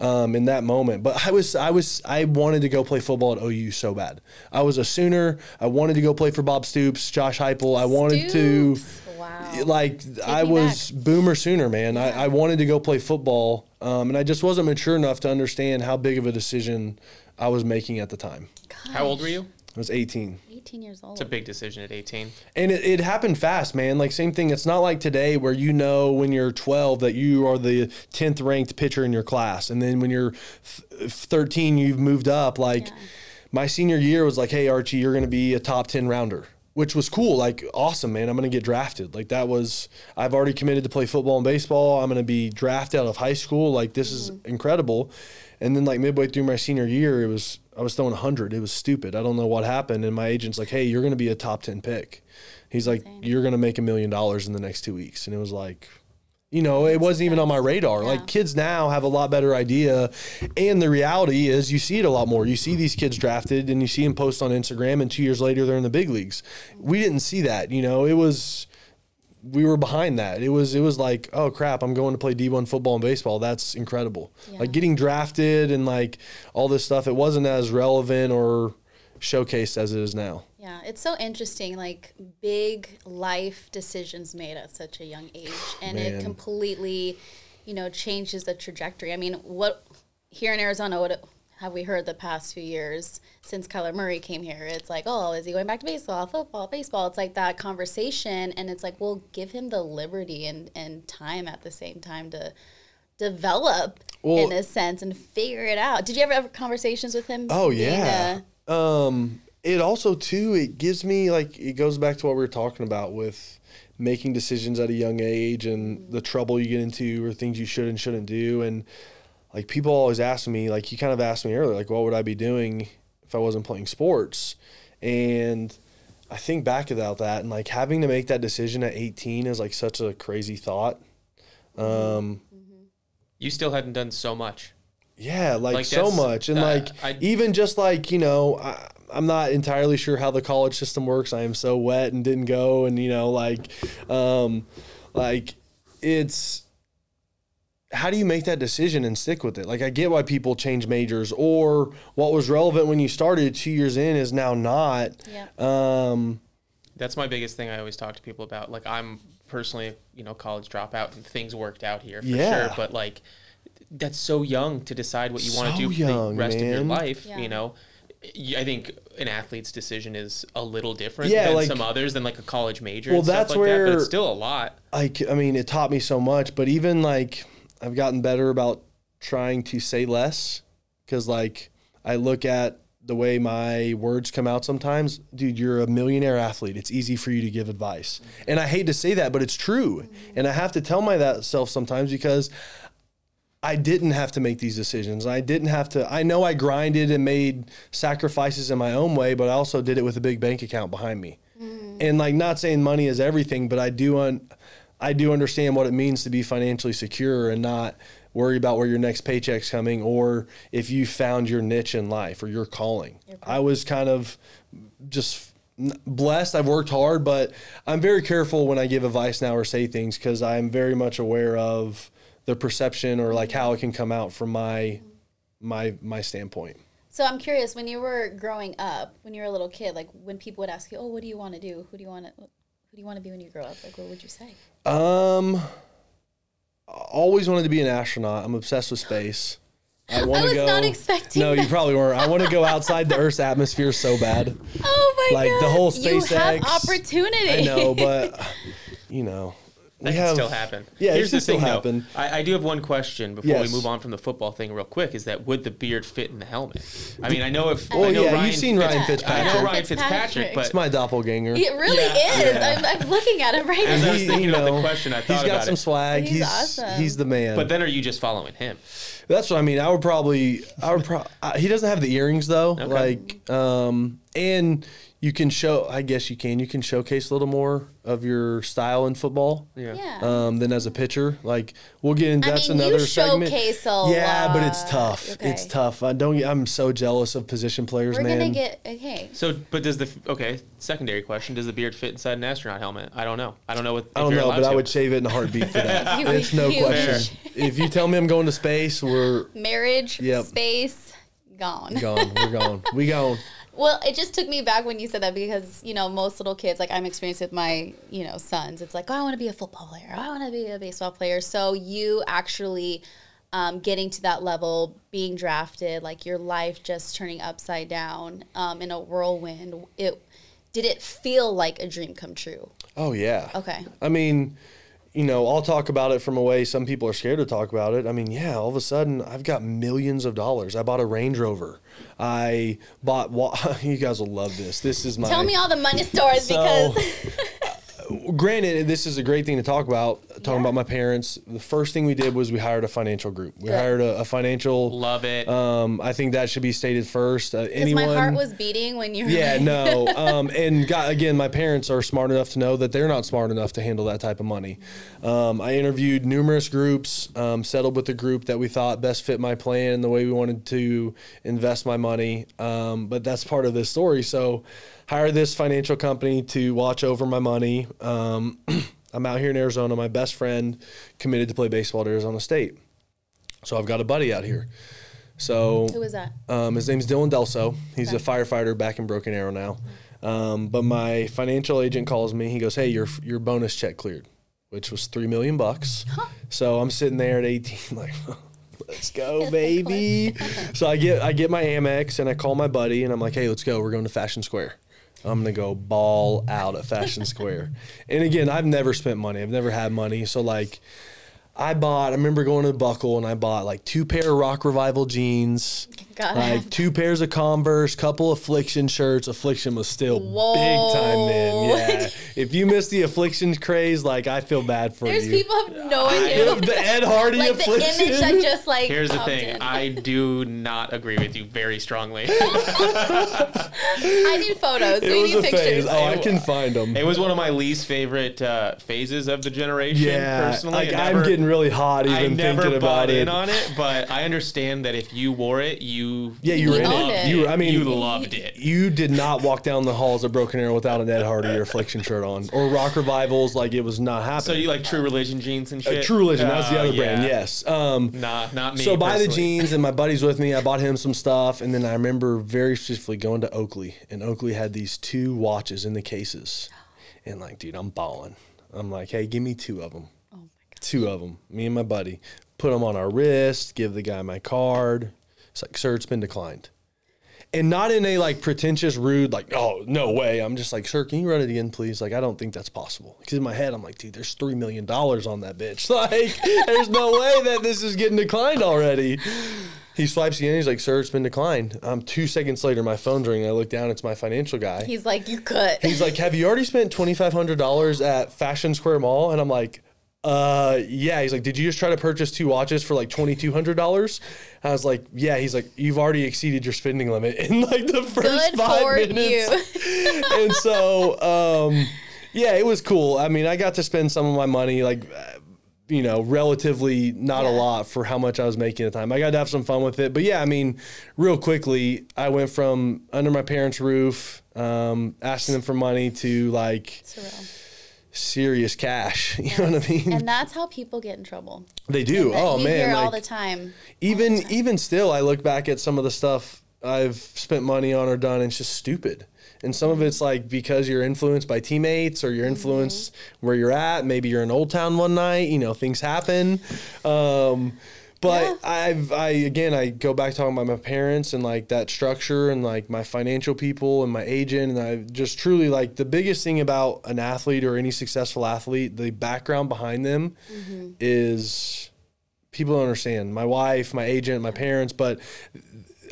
um, in that moment. But I was, I was, I wanted to go play football at OU so bad. I was a Sooner. I wanted to go play for Bob Stoops, Josh Heupel. I wanted to, Wow. like, I me was Boomer Sooner, man. I, I wanted to go play football, um, and I just wasn't mature enough to understand how big of a decision I was making at the time. How old were you? I was 18. 18 years old. It's a big decision at 18. And it, it happened fast, man. Like same thing. It's not like today where you know when you're 12 that you are the 10th ranked pitcher in your class, and then when you're th- 13 you've moved up. Like Yeah. my senior year was like, hey Archie, you're going to be a top 10 rounder, which was cool. Like awesome, man. I'm going to get drafted. Like that was I've already committed to play football and baseball. I'm going to be drafted out of high school. Like this is mm-hmm. incredible. And then like midway through my senior year, it was I was throwing 100. It was stupid. I don't know what happened. And my agent's like, hey, you're going to be a top 10 pick. He's like, Insane. you're going to make a million dollars in the next two weeks. And it was like, you know, it wasn't even on my radar. Yeah. Like kids now have a lot better idea. And the reality is you see it a lot more. You see these kids drafted and you see them post on Instagram and two years later they're in the big leagues. We didn't see that. You know, it was we were behind that. It was it was like, oh crap, I'm going to play D1 football and baseball. That's incredible. Yeah. Like getting drafted and like all this stuff, it wasn't as relevant or showcased as it is now. Yeah, it's so interesting. Like big life decisions made at such a young age, and Man. it completely, you know, changes the trajectory. I mean, what here in Arizona? What have we heard the past few years since Kyler Murray came here? It's like, oh, is he going back to baseball, football, baseball? It's like that conversation, and it's like, well, give him the liberty and and time at the same time to develop Well- in a sense and figure it out. Did you ever have conversations with him? Oh yeah. a- Um, it also too it gives me like it goes back to what we were talking about with making decisions at a young age and the trouble you get into or things you should and shouldn't do and like people always ask me like you kind of asked me earlier like what would I be doing if I wasn't playing sports and I think back about that and like having to make that decision at 18 is like such a crazy thought. Um, You still hadn't done so much. yeah, like, Like, so much, and uh, like I- even just like you know, I, I'm not entirely sure how the college system works. I am so wet and didn't go, and you know, like, um, like it's how do you make that decision and stick with it? Like, I get why people change majors, or what was relevant when you started two years in is now not. Yeah. Um, That's my biggest thing I always talk to people about. Like I'm personally, you know, college dropout and things worked out here for Yeah. sure, but like that's so young to decide what you want to do for young, the rest of your life, Yeah. you know. I think an athlete's decision is a little different Yeah, than like- some others than like a college major Well, and stuff that's like that, but where- it's still a lot. like I mean, it taught me so much. But even like I've gotten better about trying to say less because like I look at the way my words come out sometimes. Dude, you're a millionaire athlete. It's easy for you to give advice, and I hate to say that, but it's true. And I have to tell my that self sometimes because. I didn't have to make these decisions. I didn't have to. I know I grinded and made sacrifices in my own way, but I also did it with a big bank account behind me. Mm. And like, not saying money is everything, but I do un, I do understand what it means to be financially secure and not worry about where your next paycheck's coming or if you found your niche in life or your calling. I was kind of just blessed. I've worked hard, but I'm very careful when I give advice now or say things because I'm very much aware of the perception or like how it can come out from my my my standpoint. So I'm curious, when you were growing up, when you were a little kid, like when people would ask you, "Oh, what do you want to do? Who do you want to, who do you want to be when you grow up?" Like, what would you say? Um, always wanted to be an astronaut. I'm obsessed with space. I want to was go. not expecting No, you probably weren't. I want to go outside the Earth's atmosphere so bad. Oh my Like, god! Like the whole You have SpaceX, opportunity. I know, but you know, That We can have- still happen. Yeah, it Here's can the still thing, happen. though. I, I do have one question before Yes. we move on from the football thing, real quick. Is that would the beard fit in the helmet? I mean, I know if Well, I know yeah, Ryan you've seen Ryan Fitzpatrick. I know Ryan Fitzpatrick. Fitzpatrick, but It's my doppelganger. It really Yeah. is. Yeah. I'm, I'm looking at him right As I now. was He- thinking you about the know, question, I He's thought got about some it. swag. He's He's awesome. he's the man. But then, are you just following him? That's what I mean. I would probably, I would pro- I, he doesn't have the earrings though. Like, um, and you can show, I guess you can, you can showcase a little more of your style in football. Yeah. Um, than as a pitcher. Like, we'll get in, I that's mean, you another segment. showcase a lot. Yeah, but it's tough. Okay. It's tough. I don't, I'm so jealous of position players, We're man. gonna get okay. So, but does the okay secondary question? Does the beard fit inside an astronaut helmet? I don't know. I don't know what. I don't know, allowed but I would shave it in a heartbeat for that. You- it's no you- question. If you tell me I'm going to space, we're Marriage, Yep. space, gone. gone. We're gone. We gone. Well, it just took me back when you said that because you know most little kids, like I'm experienced with my you know sons. It's like, oh, I want to be a football player. I want to be a baseball player. So you actually um, getting to that level, being drafted, like your life just turning upside down um, in a whirlwind. It did it feel like a dream come true? Oh yeah. Okay. I mean, you know, I'll talk about it from a way some people are scared to talk about it. I mean, yeah, all of a sudden I've got millions of dollars. I bought a Range Rover. I bought. Wa- you guys will love this. This is my. Tell me all the money stories So- because Granted, this is a great thing to talk about. Talking Yeah. about my parents. The first thing we did was we hired a financial group. We Good. hired a, a financial. love it. Um, I think that should be stated first. Uh, anyone. my heart was beating when you were Yeah, like- no. Um, and God, again, my parents are smart enough to know that they're not smart enough to handle that type of money. Um, I interviewed numerous groups, um, settled with the group that we thought best fit my plan, the way we wanted to invest my money. Um, but that's part of this story. So, hired this financial company to watch over my money. Um, I'm out here in Arizona. My best friend committed to play baseball at Arizona State. So I've got a buddy out here. So who is that? um, his name's Dylan Delso. He's a firefighter back in Broken Arrow now. Um, but my financial agent calls me. He goes, "Hey, your your bonus check cleared, which was three million bucks." So I'm sitting there at 18, like, "Let's go, baby!" so I get I get my Amex and I call my buddy and I'm like, "Hey, let's go. We're going to Fashion Square." I'm gonna go ball out at Fashion Square. And again, I've never spent money. I've never had money. So like I bought, I remember going to Buckle and I bought like two pair of Rock Revival jeans, Gotta like have two pairs of Converse, couple Affliction shirts. Affliction was still Whoa. big time then. Yeah. if you missed the Affliction craze, like I feel bad for There's you. people have no idea. the Ed Hardy like the Affliction. image that just like Here's the thing. in. I do not agree with you very strongly. I need photos. it we was need a pictures. phase. Oh, I can find them. it was one of my least favorite uh, phases of the generation. yeah, personally, like I I'm getting really hot I even never thinking about bought it. in on it, but I understand that if you wore it, you yeah, you were in owned it. it. You, were, I mean, you loved it. you did not walk down the halls of Broken Arrow without an Ed Hardy or Affliction shirt on, or Rock Revivals. Like it was not happening. So you like True Religion jeans and Uh, shit? True Religion, that's the Uh, other brand. Yes. Um, Nah, not me. so buy the jeans, and my buddy's with me. I bought him some stuff, and then I remember very specifically going to Oakley, and Oakley had these two watches in the cases, and like, dude, I'm balling. I'm like, hey, give me two of them. Oh my god. Two of them. Me and my buddy put them on our wrist. Give the guy my card. It's like, sir, it's been declined. And not in a like pretentious, rude, like, oh, no way. I'm just like, sir, can you run it again, please? Like, I don't think that's possible. Because in my head, I'm like, dude, there's $3 million on that bitch. Like, there's no way that this is getting declined already. He swipes the end. He's like, sir, it's been declined. Um, two seconds later, my phone's ringing. I look down. It's my financial guy. He's like, you could. He's like, have you already spent $2,500 at Fashion Square Mall? And I'm like, uh, yeah. He's like, did you just try to purchase two watches for like $2,200? I was like, yeah. He's like, you've already exceeded your spending limit in like the first Good five minutes. and so, um, yeah, it was cool. I mean, I got to spend some of my money, like, you know, relatively not a lot for how much I was making at the time. I got to have some fun with it. But yeah, I mean, real quickly, I went from under my parents' roof, um, asking them for money to like Surreal. Serious cash. You know what I mean? And that's how people get in trouble. they do. Oh man, hear all the time. even even still, I look back at some of the stuff I've spent money on or done, and it's just stupid. And some of it's like because you're influenced by teammates or you're influenced where you're at. Maybe you're in Old Town one night. You know, things happen. Um, But Yeah. I've I again I go back talking about my parents and like that structure and like my financial people and my agent and I just truly like the biggest thing about an athlete or any successful athlete, the background behind them mm-hmm. is people don't understand. My wife, my agent, my parents, but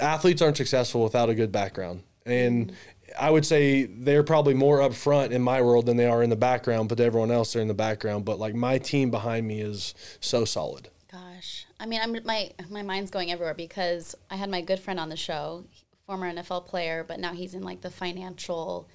athletes aren't successful without a good background. And mm-hmm. I would say they're probably more up front in my world than they are in the background, but to everyone else they're in the background. But like my team behind me is so solid. Gosh, I mean, I'm my my mind's going everywhere because I had my good friend on the show, former NFL player, but now he's in like the financial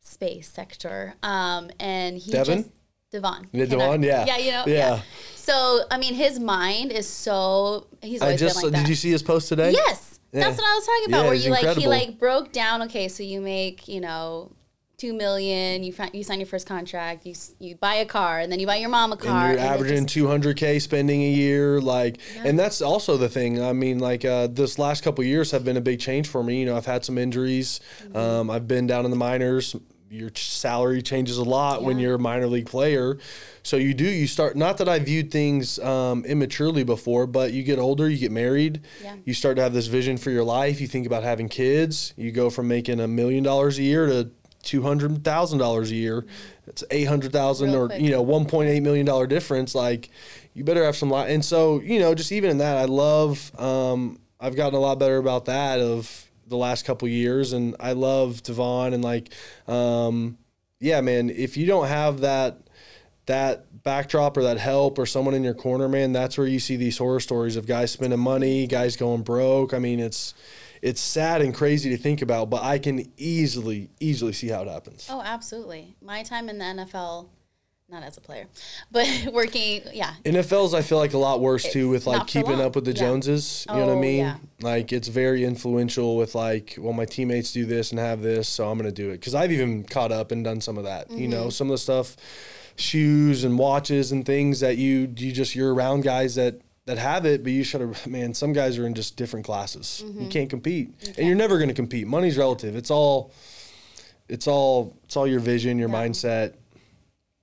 space sector. Um, and he Devin? just Devon. Yeah, Devon, yeah. yeah, you know, Yeah. yeah. So I mean, his mind is so he's I always just like that. did you see his post today? Yes, Yeah. that's what I was talking about. Yeah, where you like he like broke down. Okay, so you make you know two million. You fi- you sign your first contract. You you buy a car, and then you buy your mom a car. and you're then averaging 200k spending a year like and that's also the thing i mean like uh, this last couple of years have been a big change for me you know i've had some injuries Mm-hmm. um, i've been down in the minors your salary changes a lot when you're a minor league player so you do you start not that i viewed things um, immaturely before but you get older you get married Yeah. you start to have this vision for your life you think about having kids you go from making a million dollars a year to two hundred thousand dollars a year. It's eight hundred thousand or quick. you know one point eight million dollar difference. Like you better have some lot. And so you know just even in that, I love. Um, I've gotten a lot better about that of the last couple years, and I love Devon and like, um, yeah, man. If you don't have that that backdrop or that help or someone in your corner, man, that's where you see these horror stories of guys spending money, guys going broke. I mean, it's it's sad and crazy to think about, but I can easily easily see how it happens. Oh, absolutely. My time in the NFL, not as a player, but working. Yeah, NFL's I feel like a lot worse too with like keeping up with the Yeah. Joneses. You know what I Oh, mean? yeah. Like it's very influential with like, well, my teammates do this and have this, so I'm gonna do it. Because I've even caught up and done some of that. You Mm-hmm. know, some of the stuff, shoes and watches and things that you you just you're around guys that that have it, but you should have. Man, some guys are in just different classes. Mm-hmm. You can't compete, and you're never gonna compete. Money's relative. It's all, it's all, it's all your vision, your Yeah. mindset.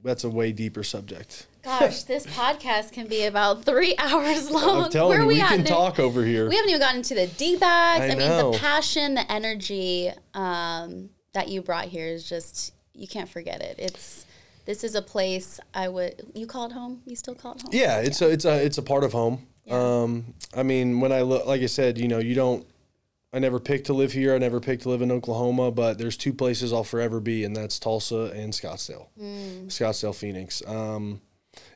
That's a way deeper subject. gosh, this podcast can be about three hours long. I'm telling Where you, are we, at, can talk over here. We haven't even gotten into the D bags. I I, mean, the passion, the energy um, that you brought here is just you can't forget it. It's this is a place I would you call it home. You still call it home? Yeah, it's a it's a it's a part of home. Yeah. Um, I mean, when I look, like I said, you know, you don't. I never picked to live here. I never picked to live in Oklahoma, but there's two places I'll forever be, and that's Tulsa and Scottsdale, Scottsdale, Phoenix. Um,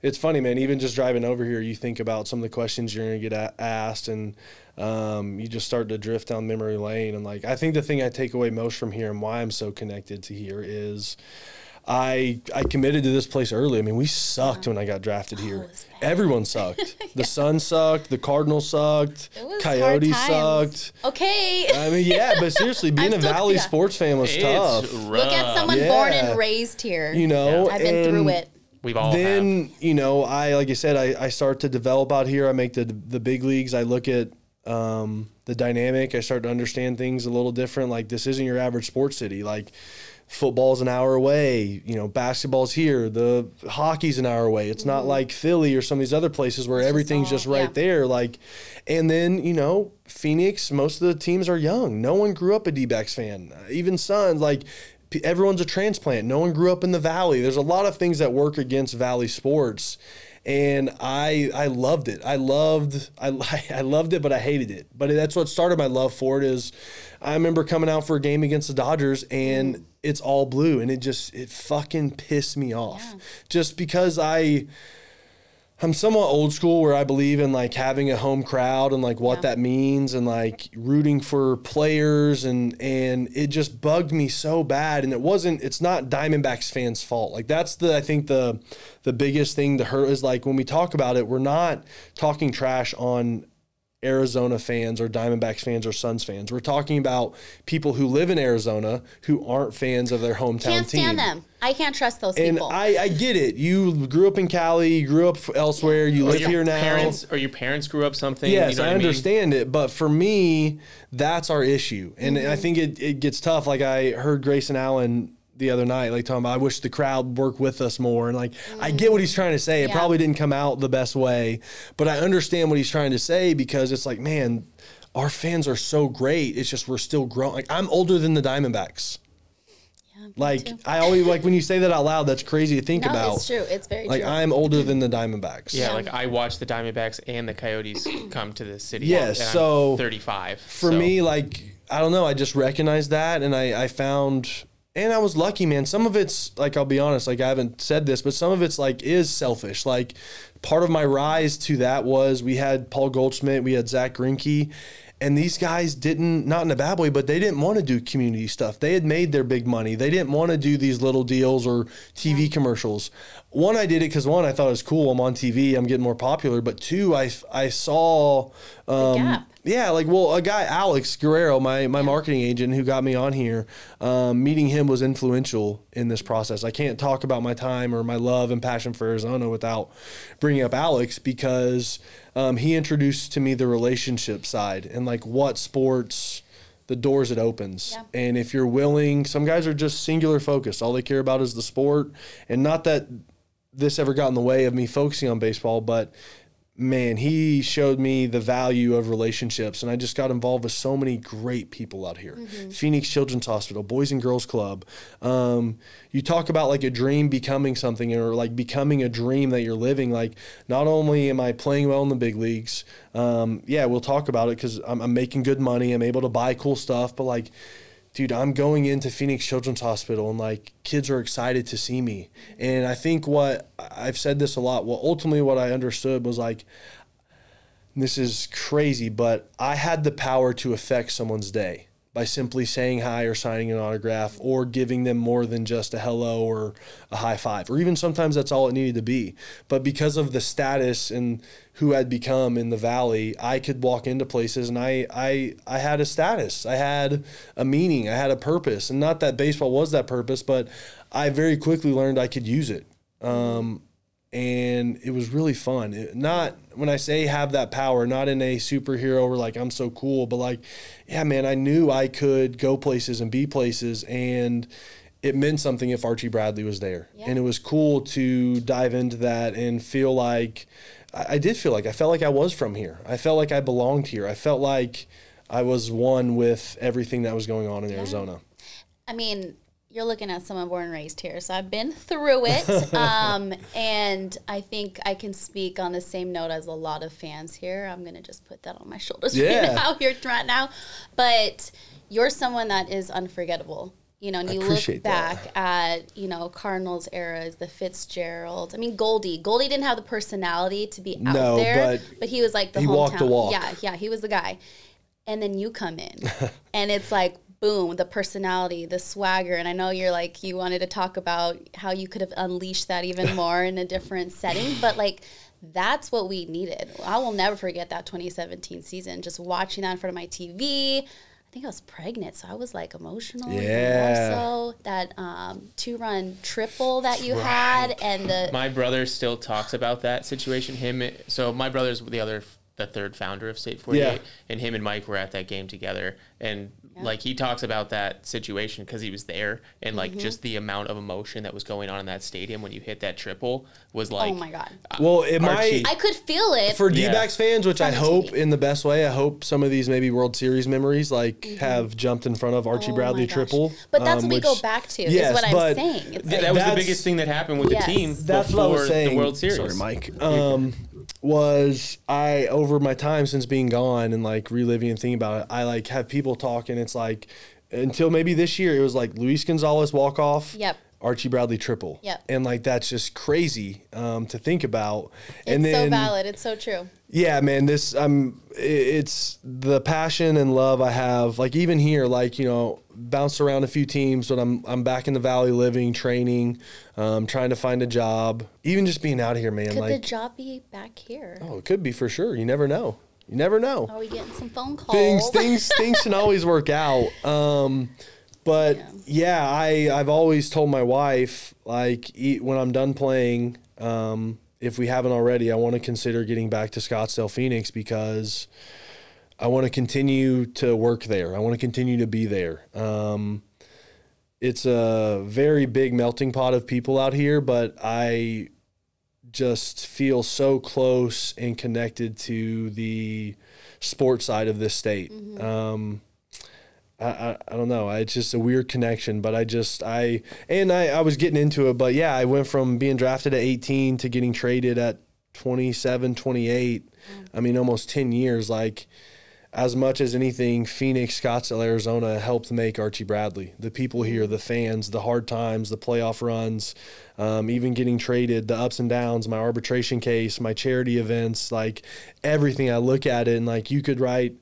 it's funny, man. Even just driving over here, you think about some of the questions you're gonna get a- asked, and um, you just start to drift down memory lane. And like, I think the thing I take away most from here and why I'm so connected to here is. I I committed to this place early. I mean, we sucked when I got drafted here. it was bad. Everyone sucked. The Sun sucked. The Cardinals sucked. It Coyotes sucked. Okay. I mean, yeah, but seriously, being a Valley yeah. sports fan was tough. Rough. Look at someone born and raised here. You know, I've been through it. We've all have. Then you know, I like I said, I, I start to develop out here. I make the the big leagues. I look at um, the dynamic. I start to understand things a little different. Like this isn't your average sports city. Like football's an hour away. You know, basketball's here. The hockey's an hour away. It's not like Philly or some of these other places where Mm-hmm. just everything's all- just right yeah. there. Like, and then you know, Phoenix. Most of the teams are young. No one grew up a D-backs fan. Uh, Even Suns. Like. p- Everyone's a transplant. No one grew up in the valley. There's a lot of things that work against valley sports, and I I loved it. I loved I I loved it, but I hated it. But that's what started my love for it. Is I remember coming out for a game against the Dodgers, and it's all blue, and it just it fucking pissed me off, Yeah. just because I. I'm somewhat old school where I believe in like having a home crowd and like what Yeah. that means and like rooting for players and and it just bugged me so bad and it wasn't it's not Diamondbacks fans fault. Like that's the I think the the biggest thing to hurt is like when we talk about it we're not talking trash on Arizona fans or Diamondbacks fans or Suns fans. We're talking about people who live in Arizona who aren't fans of their hometown Can't team. stand them. I can't trust those And people. I, I get it. You grew up in Cali, you grew up elsewhere, you Or live here now. Parents or your parents grew up something. Yes, you know I what mean? understand it, but for me, that's our issue, and Mm-hmm. I think it, it gets tough. Like I heard Grayson Allen the other night, like talking about, I wish the crowd worked with us more. And like, I get what he's trying to say. It probably didn't come out the best way, but I understand what he's trying to say because it's like, man, our fans are so great. It's just we're still growing. Like, I'm older than the Diamondbacks. Yeah, Like. I always like when you say that out loud. That's crazy to think no, about. it's true. It's very Like, true. I'm older than the Diamondbacks. Yeah, Yeah. like I watched the Diamondbacks and the Coyotes come to the city. Yeah, and I'm so 35. for so- me, like I don't know, I just recognized that, and I I found, and I was lucky, man. Some of it's like I'll be honest, like I haven't said this, but some of it's like is selfish. Like part of my rise to that was we had Paul Goldschmidt, we had Zack Greinke. And these guys didn't, not in a bad way, but they didn't want to do community stuff. They had made their big money. They didn't want to do these little deals or TV commercials. One, I did it because one, I thought it was cool. I'm on TV, I'm getting more popular. But two, I, I saw um, gap. Yeah, like well, a guy Alex Guerrero, my my marketing agent who got me on here, um, meeting him was influential in this process. I can't talk about my time or my love and passion for Arizona without bringing up Alex because um, he introduced to me the relationship side and like what sports the doors it opens. Yeah. And if you're willing, some guys are just singular focused. All they care about is the sport, and not that this ever got in the way of me focusing on baseball, but man, he showed me the value of relationships. And I just got involved with so many great people out here Phoenix Children's Hospital, Boys and Girls Club. Um, you talk about like a dream becoming something or like becoming a dream that you're living. Like, not only am I playing well in the big leagues, um, yeah, we'll talk about it because I'm, I'm making good money, I'm able to buy cool stuff, but like, dude, I'm going into Phoenix Children's Hospital and like kids are excited to see me. And I think what I've said this a lot. Well, ultimately, what I understood was like, this is crazy, but I had the power to affect someone's day by simply saying hi or signing an autograph or giving them more than just a hello or a high five. Or even sometimes that's all it needed to be. But because of the status and who I'd become in the valley, I could walk into places and I I I had a status. I had a meaning, I had a purpose. And not that baseball was that purpose, but I very quickly learned I could use it. Um, and it was really fun. It- not when I say have that power, not in a superhero or like I'm so cool, but like, yeah, man, I knew I could go places and be places, and it meant something if Archie Bradley was there, Yeah. and it was cool to dive into that and feel like I, I did feel like I felt like I was from here. I felt like I belonged here. I felt like I was one with everything that was going on in Arizona. I mean, you're looking at someone born and raised here, so I've been through it. um, and I think I can speak on the same note as a lot of fans here. I'm gonna just put that on my shoulders Yeah. right now, here right now. But you're someone that is unforgettable. You know, and you look appreciate that. back at, you know, Cardinals eras, the Fitzgerald. I mean, Goldie. Goldie didn't have the personality to be out No, there, but but he was like the he hometown. walked the walk. Yeah, yeah, he was the guy. And then you come in, and it's like boom, the personality, the swagger. And I know you're like you wanted to talk about how you could have unleashed that even more in a different setting, but like that's what we needed. I will never forget that 2017 season. Just watching that in front of my TV. I think I was pregnant, so I was like emotional. Yeah. More so that um, two-run triple that you had, and the My brother still talks about that situation. Him, so my brother's the other, the third founder of State Forty Eight, Yeah. and him and Mike were at that game together, and like he talks about that situation because he was there, and like Mm-hmm. just the amount of emotion that was going on in that stadium when you hit that triple was like, oh my god, Well, it Archie- might I could feel it. for Yeah. D-backs fans, which I From the hope TV. in the best way. I hope some of these maybe World Series memories like have jumped in front of Archie Mm-hmm. Oh Bradley triple. But that's um, what we go back to. Yes, is what I'm saying. It's Th- like, that was the biggest thing that happened with Yes. the team That's before what I was saying. the World Series. Sorry, Mike. Um, was I over my time since being gone and like reliving and thinking about it? I like have people talking. It's like until maybe this year, it was like Luis Gonzalez walk off. Yep. Archie Bradley triple. Yep. And like that's just crazy um, to think about. it's and so valid. It's so true. yeah, man, this um i- it's the passion and love I have. Like even here, like, you know, bounced around a few teams, but I'm I'm back in the valley living, training, um, trying to find a job. Even just being out here, man, Could like the job be back here? oh, it could be for sure. You never know. You never know. Are we getting some phone calls? Things things things can always work out. Um but yeah, I I've always told my wife like e- when I'm done playing um if we haven't already, I want to consider getting back to Scottsdale Phoenix because I want to continue to work there. I want to continue to be there. Um, it's a very big melting pot of people out here, but I just feel so close and connected to the sports side of this state. Um, I, I, I don't know. It's just a weird connection, but I just I and I, I was getting into it, but yeah, I went from being drafted at 18 to getting traded at 27, 28. I mean, almost 10 years. Like as much as anything, Phoenix, Scottsdale, Arizona helped make Archie Bradley. The people here, the fans, the hard times, the playoff runs, um, even getting traded, the ups and downs, my arbitration case, my charity events, like everything. I look at it and like you could write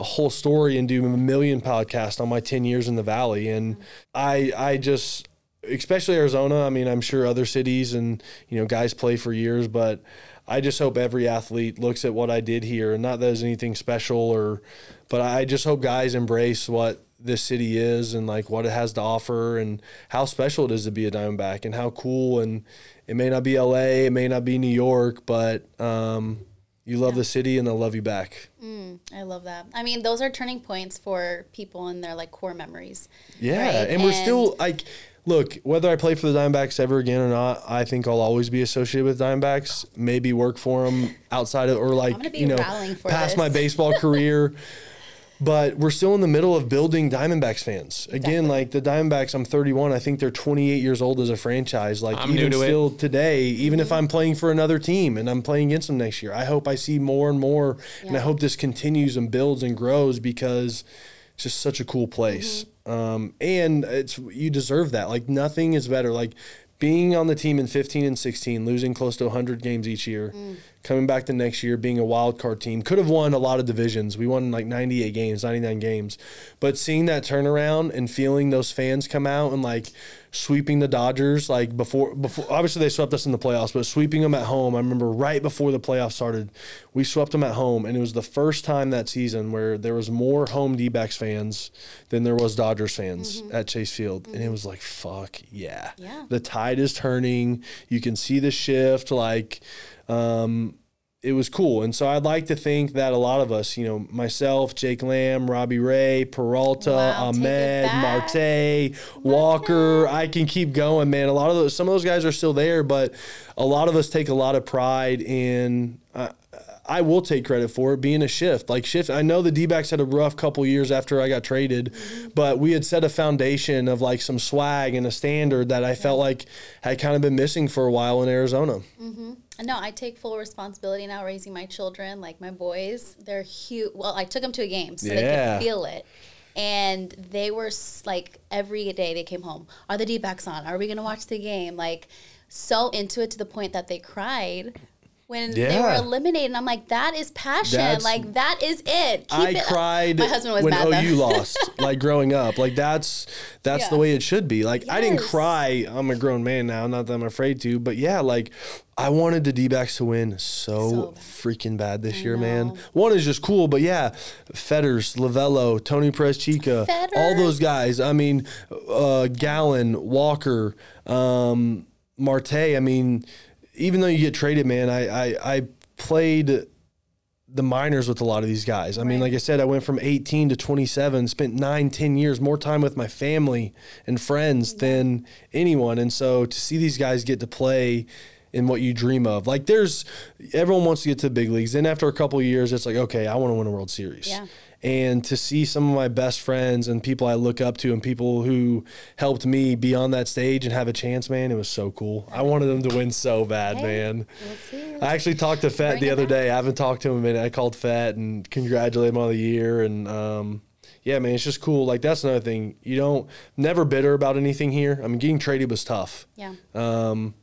a whole story and do a million podcasts on my 10 years in the valley. And i i just especially arizona i mean i'm sure other cities and you know guys play for years but i just hope every athlete looks at what i did here. And not that there's anything special or but i just hope guys embrace what this city is and like what it has to offer and how special it is to be a diamondback and how cool. And it may not be la it may not be new york but um you love the city and they'll love you back mm, I love that. I mean, those are turning points for people in their like core memories. Yeah, right? and we're still like, look, whether I play for the Diamondbacks ever again or not, I think I'll always be associated with Diamondbacks. Maybe work for them outside of or like you know past this. my baseball career. But we're still in the middle of building Diamondbacks fans. Again, like the Diamondbacks, I'm 31. I think they're 28 years old as a franchise. Like I'm new even to it. still today, even if I'm playing for another team and I'm playing against them next year, I hope I see more and more, and I hope this continues and builds and grows because it's just such a cool place. Um, and it's you deserve that. Like nothing is better. Like being on the team in 15 and 16, losing close to 100 games each year, mm. coming back the next year being a wild card team. Could have won a lot of divisions. We won like 98 games, 99 games. But seeing that turnaround and feeling those fans come out and like sweeping the Dodgers like before before obviously they swept us in the playoffs, but sweeping them at home. I remember right before the playoffs started, we swept them at home and it was the first time that season where there was more home D-backs fans than there was Dodgers fans at Chase Field. And it was like fuck yeah. Yeah. The tide is turning. You can see the shift like um it was cool. And so I'd like to think that a lot of us, you know, myself, Jake Lamb, Robbie Ray, Peralta, Wow, Ahmed. Marte, Walker, I can keep going, man. A lot of those, some of those guys are still there, but a lot of us take a lot of pride in. Uh, I will take credit for it being a shift. Like shift, I know the D backs had a rough couple years after I got traded, but we had set a foundation of like some swag and a standard that I felt like had kind of been missing for a while in Arizona. Uh, no, I take full responsibility now raising my children, like my boys. They're huge. Well, I took them to a game so they could feel it. And they were like, every day they came home. Are the D backs on? Are we going to watch the game? Like, so into it to the point that they cried when they were eliminated. I'm like, that is passion. That's- like, that is it. Keep I it cried My husband was when mad OU though. lost, like growing up. Like that's that's the way it should be. Like I didn't cry. I'm a grown man now, not that I'm afraid to, but yeah, like I wanted the D-backs to win so, So bad. freaking bad this year, know. man. One is just cool, but yeah, Fetters, Lovullo, Tony Perezchica, all those guys. I mean, uh, Gallen, Walker, um, Marte. I mean, even though you get traded, man, I I, I played the minors with a lot of these guys. I mean, like I said, I went from 18 to 27, spent nine, 10 years more time with my family and friends than anyone. And so to see these guys get to play in what you dream of, like there's everyone wants to get to the big leagues. Then after a couple of years, it's like, okay, I want to win a World Series. Yeah. And to see some of my best friends and people I look up to and people who helped me be on that stage and have a chance, man, it was so cool. I wanted them to win so bad, Hey, man. we'll. I actually talked to Fett Bring the other back. day. I haven't talked to him in a minute. I called Fett and congratulated him on the year. And um, yeah, man, it's just cool. Like that's another thing. You don't never bitter about anything here. I mean, getting traded was tough. Yeah. Um,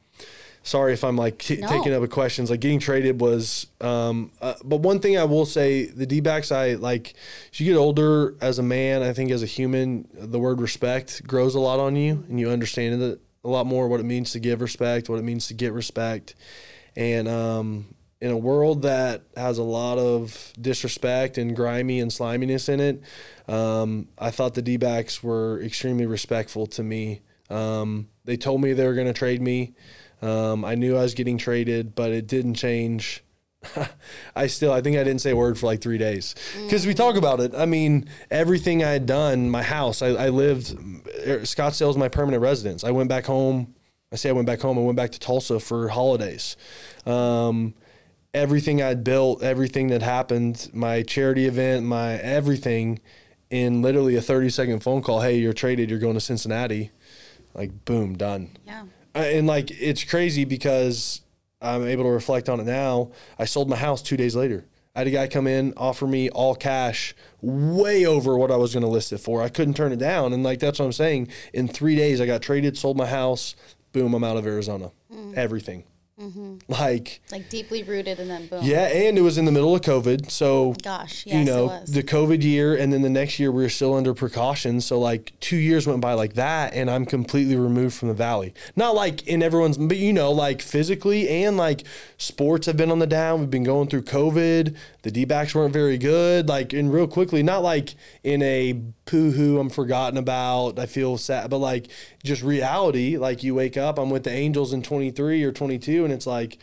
sorry if I'm like t- No. taking up with questions. Like getting traded was, um, uh, but one thing I will say, the D backs, I like. As you get older as a man, I think as a human, the word respect grows a lot on you, and you understand it a lot more. What it means to give respect, what it means to get respect, and um, in a world that has a lot of disrespect and grimy and sliminess in it, um, I thought the D backs were extremely respectful to me. Um, they told me they were going to trade me. Um, I knew I was getting traded, but it didn't change I still, I think I didn't say a word for like three days because we talk about it. I mean, everything I had done, my house, I, I lived, er, Scottsdale is my permanent residence. I went back home. I say I went back home. I went back to Tulsa for holidays. Um, everything I'd built, everything that happened, my charity event, my everything, in literally a 30 second phone call. Hey, you're traded. You're going to Cincinnati. Like, boom, done. Yeah. And like it's crazy because I'm able to reflect on it now. I sold my house two days later. I had a guy come in, offer me all cash, way over what I was going to list it for. I couldn't turn it down, and like that's what I'm saying. In three days, I got traded, sold my house, boom, I'm out of Arizona. Mm. Everything, Mm-hmm. like Like deeply rooted and then boom. yeah, and it was in the middle of COVID, so Gosh, you know it was. the COVID year, and then the next year we were still under precautions. So like two years went by like that, and I'm completely removed from the valley. Not like in everyone's, but you know, like physically and like sports have been on the down. We've been going through COVID. The D backs weren't very good. Like and real quickly, not like in a poo hoo. I'm forgotten about. I feel sad, but like just reality. Like you wake up, I'm with the Angels in 23 or 22, and it's like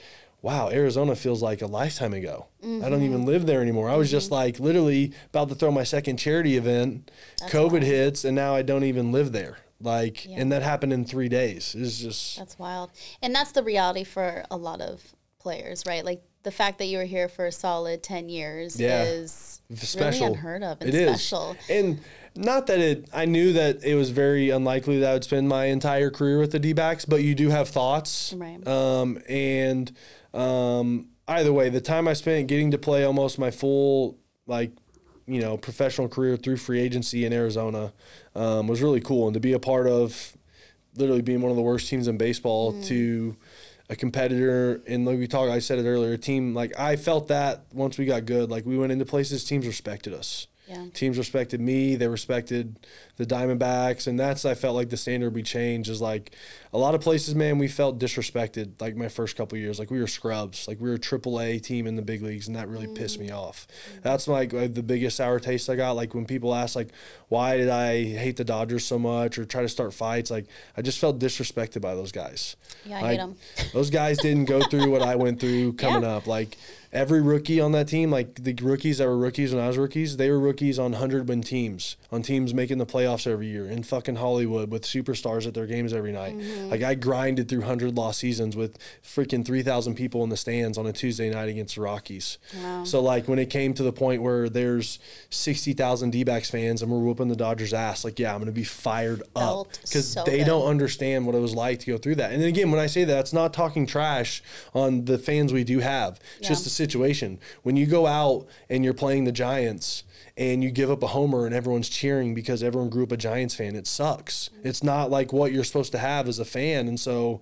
wow, Arizona feels like a lifetime ago. I don't even mm-hmm. live there anymore. I was just mm-hmm. like literally about to throw my second charity event. COVID hits, and now I don't even live there. Like, Yeah. and that happened in three days. It's just That's wild. And that's the reality for a lot of players, right? Like the fact that you were here for a solid 10 years Yeah. is special. really unheard of and It is. special. And not that it, I knew that it was very unlikely that I would spend my entire career with the D backs, but you do have thoughts. Right. Um, and um, either way, the time I spent getting to play almost my full, like, you know, professional career through free agency in Arizona um, was really cool. And to be a part of literally being one of the worst teams in baseball Mm. to a competitor and like we talked I said it earlier, a team like I felt that once we got good, like we went into places, teams respected us. Yeah. Teams respected me, they respected the Diamondbacks, and that's I felt like the standard we changed is like a lot of places, man, we felt disrespected like my first couple years. Like we were scrubs, like we were a triple A team in the big leagues, and that really pissed me off. That's like uh, the biggest sour taste I got. Like when people ask like why did I hate the Dodgers so much or try to start fights, like I just felt disrespected by those guys. Yeah, I Like, hate 'em. those guys didn't go through what I went through coming Yeah. up. Like every rookie on that team, like the rookies that were rookies when I was rookies, they were rookies on hundred win teams, on teams making the playoffs every year in fucking Hollywood with superstars at their games every night. Mm-hmm. Like I grinded through hundred loss seasons with freaking three thousand people in the stands on a Tuesday night against the Rockies. Wow. So like when it came to the point where there's sixty thousand D backs fans and we're whooping the Dodgers ass, like yeah, I'm gonna be fired up because so they good. don't understand what it was like to go through that. And then again, when I say that, it's not talking trash on the fans we do have. It's just Yeah. the situation. When you go out and you're playing the Giants and you give up a homer and everyone's cheering because everyone grew up a Giants fan, it sucks. It's not like what you're supposed to have as a fan. And so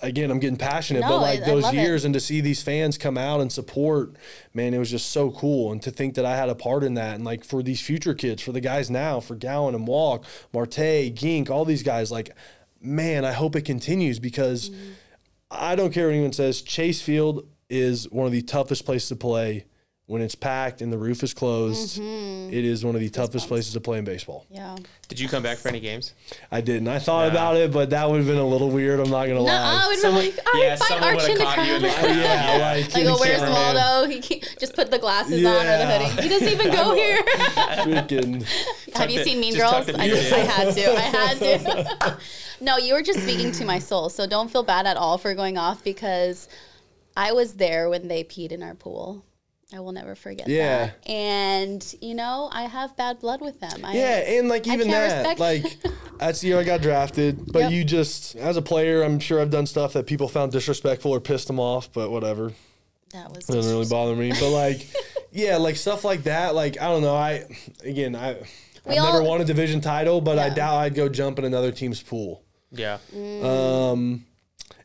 again, I'm getting passionate, No, but like I- I those it. years and to see these fans come out and support, man, it was just so cool. And to think that I had a part in that. And like for these future kids, for the guys now, for Gowan and Walk, Marte, Gink, all these guys, like, man, I hope it continues because Mm-hmm. I don't care what anyone says. Chase Field is one of the toughest places to play when it's packed and the roof is closed. Mm-hmm. It is one of the toughest places to play in baseball. Yeah. Did you come back for any games? I didn't. I thought Yeah. about it, but that would have been a little weird. I'm not gonna No, lie. I would Someone- be like, all right, yeah, find someone Archie in would've the caught you in the crowd. yeah, like, Like, oh, where's cameraman. Waldo? He ca- just put the glasses on or the Yeah. hoodie. He doesn't even go here. Freaking. Have you the- seen Mean Girls? I, beard just. I had to. I had to. no, you were just speaking to my soul. So don't feel bad at all for going off because I was there when they peed in our pool. I will never forget Yeah. that. And, you know, I have bad blood with them. I, Yeah, and like even can't that, like that's the year I got drafted. But Yep. you just, as a player, I'm sure I've done stuff that people found disrespectful or pissed them off. But whatever, that was it doesn't really bother me. But like, yeah, like stuff like that. Like I don't know. I again, I I've We never all- won a division title, but I doubt I'd go jump in another team's pool. Yeah. Um,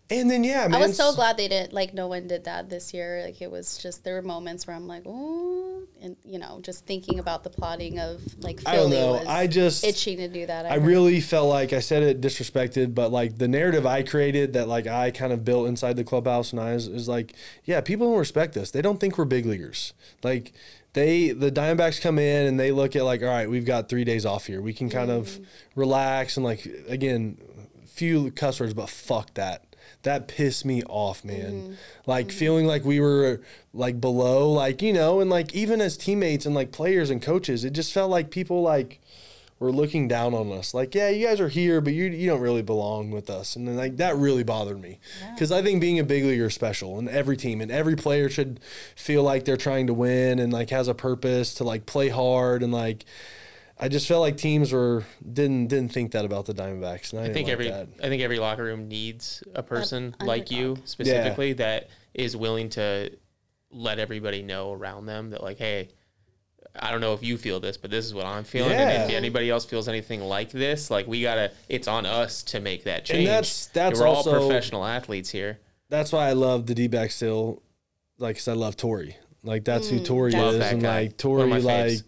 and then yeah, I was so glad they didn't like no one did that this year. Like it was just there were moments where I'm like, oh, and you know, just thinking about the plotting of like Philly I don't know. was I just itching to do that. I heard. really felt like I said it disrespected, but like the narrative I created that like I kind of built inside the clubhouse and I was, is like, yeah, people don't respect us. They don't think we're big leaguers. Like they the Diamondbacks come in and they look at like, all right, we've got three days off here. We can kind of mm. relax and like again, few cuss words, but fuck that. That pissed me off, man. Mm-hmm. Like mm-hmm. feeling like we were like below, like you know, and like even as teammates and like players and coaches, it just felt like people like were looking down on us. Like, yeah, you guys are here, but you you don't really belong with us, and then like that really bothered me because I think being a big leaguer is special, and every team and every player should feel like they're trying to win and like has a purpose to like play hard and like. I just felt like teams were didn't didn't think that about the Diamondbacks, and I, I think like every that. I think every locker room needs a person like you underdog. specifically that is willing to let everybody know around them that like, hey, I don't know if you feel this, but this is what I'm feeling. And if anybody else feels anything like this, like we gotta, it's on us to make that change. And that's- that's we're also- all professional athletes here. that's why I love the D back still, like 'cause I love Torey. Like that's who mm. Torey Love is, that and guy. like One Torey, of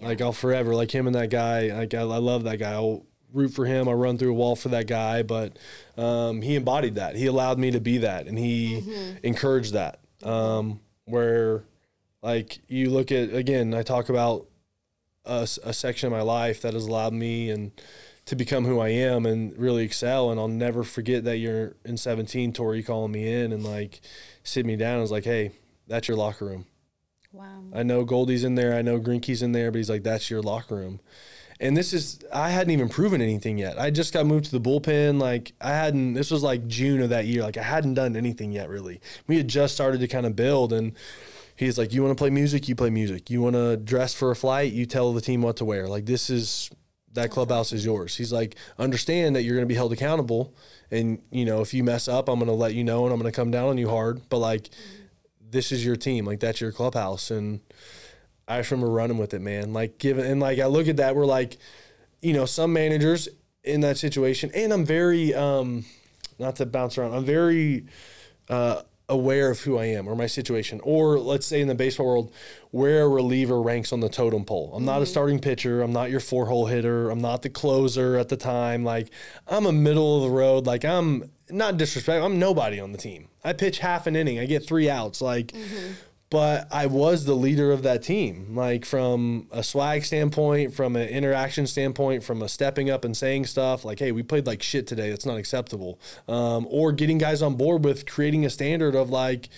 like, I'll forever like him and that guy. Like I, I love that guy. I'll root for him. I run through a wall for that guy. But um, he embodied that. He allowed me to be that, and he encouraged that. Um, where, like you look at again, I talk about a section of my life that has allowed me and to become who I am and really excel. And I'll never forget that you're in 17, Torey calling me in and like sit me down. and was like, hey, that's your locker room. I know Goldie's in there. I know Greinke's in there, but he's like, that's your locker room. And this is, I hadn't even proven anything yet. I just got moved to the bullpen. Like, I hadn't, this was like June of that year. Like, I hadn't done anything yet, really. We had just started to kind of build. And he's like, you want to play music? You play music. You want to dress for a flight? You tell the team what to wear. Like, this is, that clubhouse is yours. He's like, understand that you're going to be held accountable. And, you know, if you mess up, I'm going to let you know and I'm going to come down on you hard. But, like, this is your team. Like, that's your clubhouse. And, I just remember running with it, man. Like given and like I look at that, we're like, you know, some managers in that situation, and I'm very um not to bounce around, I'm very uh aware of who I am or my situation. Or let's say in the baseball world, where a reliever ranks on the totem pole. I'm not a mm-hmm. starting pitcher, I'm not your four hole hitter, I'm not the closer at the time. Like I'm a middle of the road, like I'm not disrespect, I'm nobody on the team. I pitch half an inning, I get three outs. Like mm-hmm. But I was the leader of that team, like from a swag standpoint, from an interaction standpoint, from a stepping up and saying stuff like, "Hey, we played like shit today. That's not acceptable," um, or getting guys on board with creating a standard of like,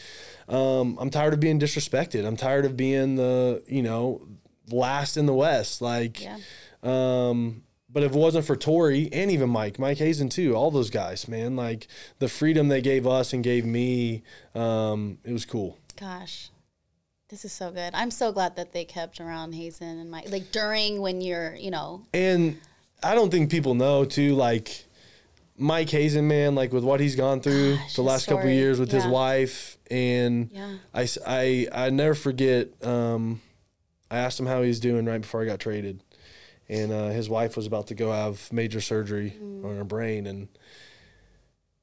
um, "I'm tired of being disrespected. I'm tired of being the you know last in the West." Like, Yeah. um, but if it wasn't for Torey and even Mike, Mike Hazen too, all those guys, man, like the freedom they gave us and gave me, um, it was cool. Gosh. This is so good. I'm so glad that they kept around Hazen and Mike. Like during when you're, you know, And I don't think people know too, like Mike Hazen, man, like with what he's gone through Gosh, the last couple of years with his wife, and Yeah. I, I, I never forget. Um, I asked him how he's doing right before I got traded, and uh, his wife was about to go have major surgery Mm. on her brain, and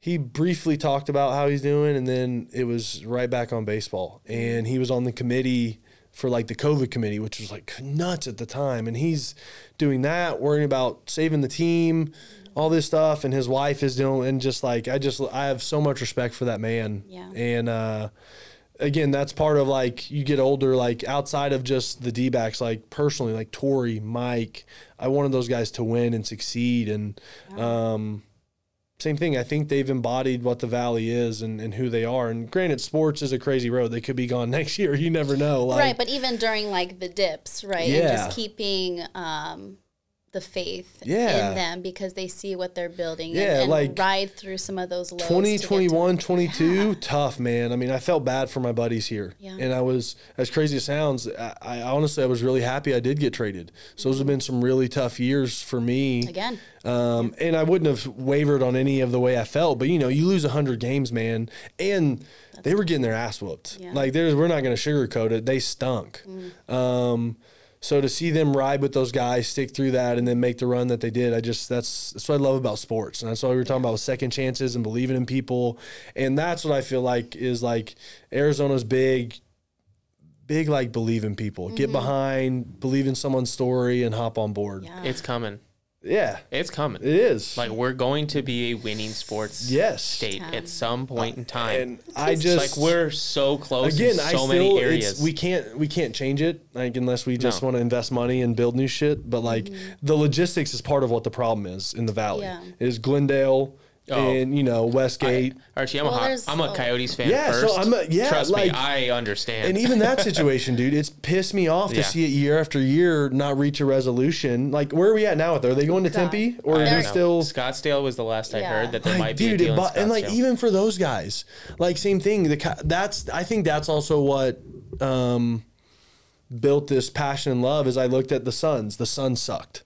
he briefly talked about how he's doing, and then it was right back on baseball, and he was on the committee for like the COVID committee, which was like nuts at the time. And he's doing that, worrying about saving the team, all this stuff. And his wife is doing, and just like, I just, I have so much respect for that man. Yeah. And, uh, again, that's part of like, you get older, like outside of just the D backs, like personally, like Torey, Mike, I wanted those guys to win and succeed. And, um, same thing. I think they've embodied what the Valley is and, and who they are. And granted, sports is a crazy road. They could be gone next year. You never know. Like, right, but even during like the dips, right? And Yeah. just keeping um the faith Yeah. in them because they see what they're building and- Yeah, and, like, ride through some of those lows. to get to- 2021 22 tough man i mean i felt bad for my buddies here Yeah. and i was as crazy as sounds I, I honestly i was really happy i did get traded so those have been some really tough years for me Again. um, and i wouldn't have wavered on any of the way i felt but you know you lose 100 games man and they were getting their ass whooped Yeah. like there's we're not going to sugarcoat it they stunk um, so to see them ride with those guys, stick through that, and then make the run that they did, I just that's that's what I love about sports, and that's what we were talking about with second chances and believing in people, and that's what I feel like is like Arizona's big, big like believe in people, get mm-hmm. behind, believe in someone's story, and hop on board. Yeah. It's coming. Yeah, It's coming. it is. Like we're going to be a winning sports Yes. state Yeah. at some point in time. and I just like we're so close again, in I so still many it's, areas. we can't we can't change it like unless we just No. want to invest money and build new shit. But like mm-hmm. the logistics is part of what the problem is in the valley. Yeah. Is Glendale Oh. and you know Westgate. Archie, I'm Well, a hot, there's- I'm a. Coyotes fan Yeah, so. I'm a- yeah, Trust like- me, I understand. And even that situation, dude, it's pissed me off to Yeah. see it year after year not reach a resolution. Like, where are we at now with? Are they going to God. Tempe or I are don't they know. still? Scottsdale was the last I heard that there Like, might be a dude, deal it in and like even for those guys, like same thing. The that's I think that's also what um, built this passion and love. Is I looked at the Suns. The Suns sucked.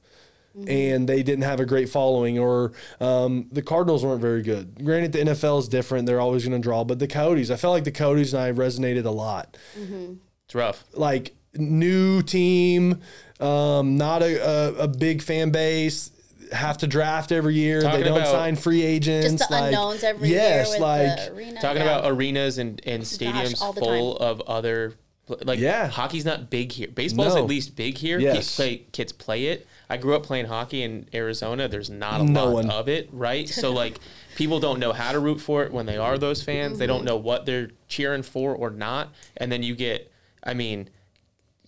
And they didn't have a great following, or um, the Cardinals weren't very good. Granted, the NFL is different; they're always going to draw. But the Coyotes, I felt like the Coyotes and I resonated a lot. it's rough. like new team, um, not a, a, a big fan base. Have to draft every year. Talking they don't about- sign free agents. Just the like, unknowns every yes, year with like the arena. Talking yeah. about arenas and, and stadiums all the full of other like Yeah. hockey's not big here. Baseball's No. at least big here. Yes. Kids play kids play it. I grew up playing hockey in Arizona. There's not a No lot one. of it, right? So like people don't know how to root for it when they are those fans. They Mm-hmm. don't know what they're cheering for or not. And then you get I mean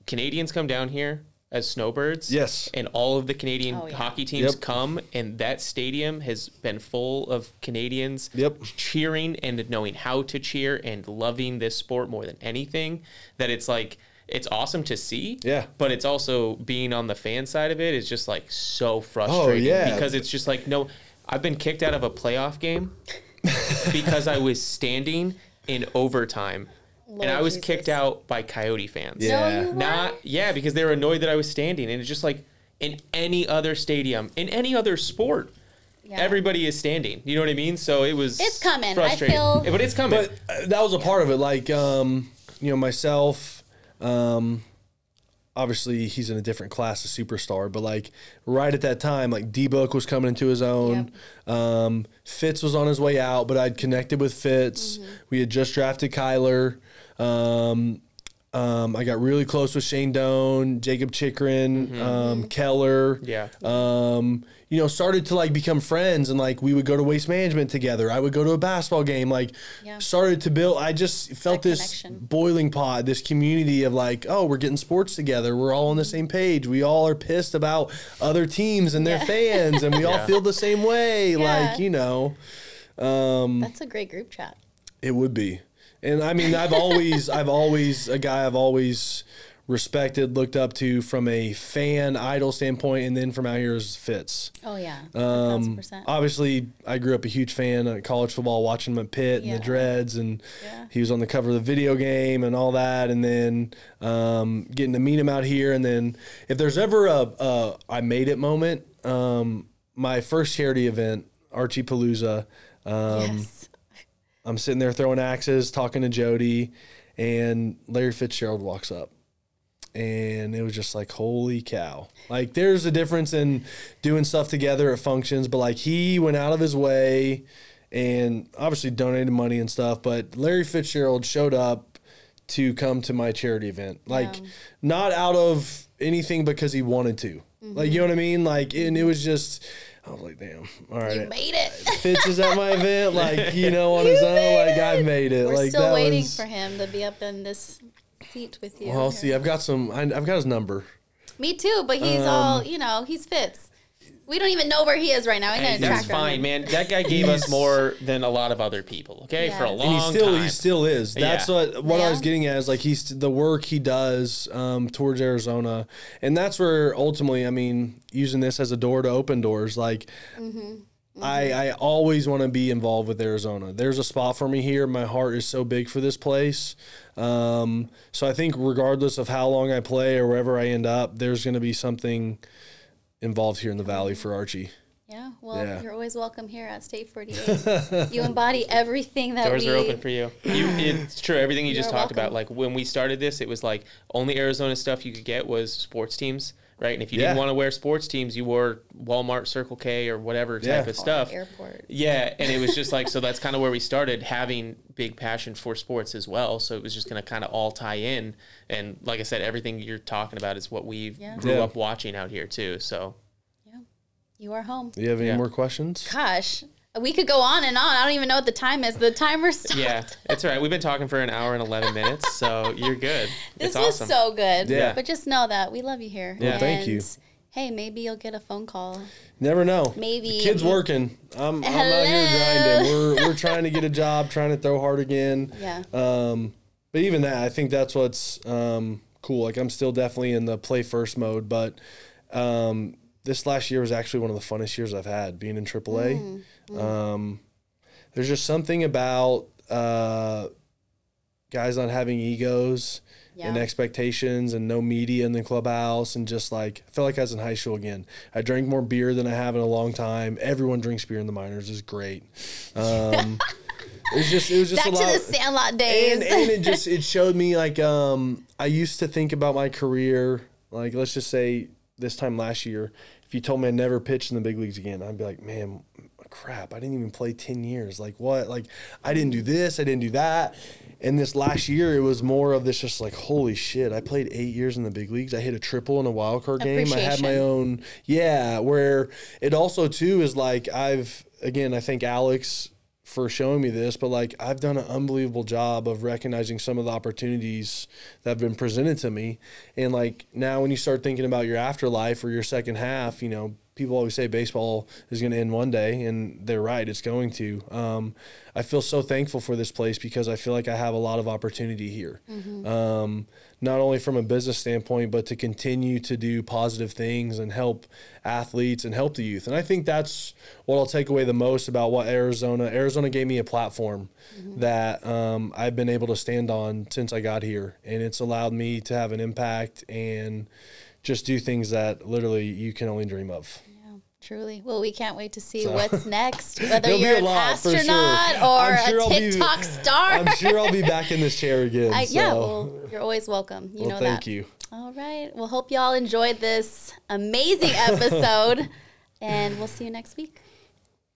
Canadians come down here as snowbirds. Yes. And all of the Canadian Oh, yeah. hockey teams Yep. come and that stadium has been full of Canadians Yep. cheering and knowing how to cheer and loving this sport more than anything that it's like it's awesome to see Yeah. but it's also being on the fan side of it is just like so frustrating Oh, yeah. because it's just like no i've been kicked out of a playoff game because i was standing in overtime Lord and i was Jesus. kicked out by coyote fans Yeah. No, you weren't. yeah because they were annoyed that i was standing and it's just like in any other stadium in any other sport Yeah. everybody is standing you know what i mean so it was It's coming. I frustrating. feel- but it's coming but uh, that was a part of it. Like, um, you know, myself, um, obviously he's in a different class of superstar, but like right at that time, like D Book was coming into his own. Um, Fitz was on his way out, but I'd connected with Fitz. Mm-hmm. We had just drafted Kyler. Um, um, I got really close with Shane Doan, Jakob Chychrun, um, Keller. Yeah. Um, you know, started to like become friends and like we would go to waste management together. I would go to a basketball game. Like Yeah. started to build I just felt That this connection. boiling pot, this community of like, oh, we're getting sports together. We're all on the same page. We all are pissed about other teams and their Yeah. fans and we all feel the same way. Yeah. Like, you know. Um, That's a great group chat. it would be. And I mean, I've always, I've always, a guy I've always respected, looked up to from a fan idol standpoint, and then from out here is Fitz. Oh yeah. Um, obviously, I grew up a huge fan of college football, watching him at Pitt and the Dreads, and Yeah. he was on the cover of the video game and all that. And then um, getting to meet him out here, and then if there's ever a, a I made it moment, um, my first charity event, Archie Palooza. Um, yes. I'm sitting there throwing axes, talking to Jody, and Larry Fitzgerald walks up. And it was just like, holy cow. Like, there's a difference in doing stuff together at functions, but like, he went out of his way and obviously donated money and stuff. But Larry Fitzgerald showed up to come to my charity event. Like, Yeah. not out of anything because he wanted to. Like, you know what I mean? Like, and it was just, I was like, damn, all right. You made it. Fitz is at my event, like you know, on his own, like I made it. We're like still waiting was, for him to be up in this seat with you. Well, I'll see. I've got some. I, I've got his number. Me too, but Um, he's all you know. He's Fitz. We don't even know where he is right now. We Hey, that's fine, him. man. That guy gave us more than a lot of other people. Okay, for a long And he still, time. he still is. That's Yeah. what what I was getting at is like he's the work he does um, towards Arizona, and that's where ultimately, I mean, using this as a door to open doors. Like, I I always want to be involved with Arizona. There's a spot for me here. My heart is so big for this place. Um, so I think regardless of how long I play or wherever I end up, there's going to be something involved here in the valley for Archie. Yeah, well, Yeah. you're always welcome here at State 48. you embody everything that Doors we. are open for you. You, it's true. Everything you just You're talked about. Like when we started this, it was like only Arizona stuff you could get was sports teams, right? And if you Yeah. didn't want to wear sports teams, you wore Walmart, Circle K, or whatever type Yeah. of stuff. Airport. Yeah, and it was just like so. That's kind of where we started having big passion for sports as well. So it was just going to kind of all tie in. And like I said, everything you're talking about is what we Yeah. grew Yeah. up watching out here too. So Yeah, You are home. Do you have any Yeah. more questions? Gosh, we could go on and on. I don't even know what the time is. The timer stopped. yeah, it's all right. We've been talking for an hour and eleven minutes, so you're good. This it's was awesome. so good. Yeah. But just know that we love you here. Yeah. Well, thank you. Hey, maybe you'll get a phone call. Never know. Maybe- the kid's working. I'm, I'm out here grinding. We're we're trying to get a job, trying to throw hard again. Yeah. Um, but even that, I think that's what's um, cool. Like I'm still definitely in the play first mode, but um, this last year was actually one of the funnest years I've had being in AAA. Um, there's just something about uh, guys not having egos and expectations and no media in the clubhouse and just like I felt like I was in high school again. I drank more beer than I have in a long time. Everyone drinks beer in the minors is great. Um, it was just it was just Back a to the Sandlot days. and, and it just it showed me like um I used to think about my career like let's just say this time last year if you told me I never pitched in the big leagues again I'd be like man crap I didn't even play 10 years. Like what? Like I didn't do this I didn't do that. And this last year it was more of this just like holy shit I played 8 years in the big leagues. I hit a triple in a wild card game. I had my own yeah where it also too is like I've again I think Alex for showing me this, but like I've done an unbelievable job of recognizing some of the opportunities that have been presented to me. And like now when you start thinking about your afterlife or your second half, you know, people always say baseball is going to end one day and they're right, it's going to. Um, I feel so thankful for this place because I feel like I have a lot of opportunity here. Um, not only from a business standpoint, but to continue to do positive things and help athletes and help the youth. And I think that's what I'll take away the most about what Arizona. Arizona gave me a platform that um, I've been able to stand on since I got here, and it's allowed me to have an impact and just do things that literally you can only dream of. Truly. Well, we can't wait to see So- what's next. Whether you're an lot, for sure. astronaut or sure a I'll be- TikTok star. I'm sure I'll be back in this chair again. I, so. yeah, well, you're always welcome. You Well, know thank that. you. All right. Well, hope y'all enjoyed this amazing episode, and we'll see you next week.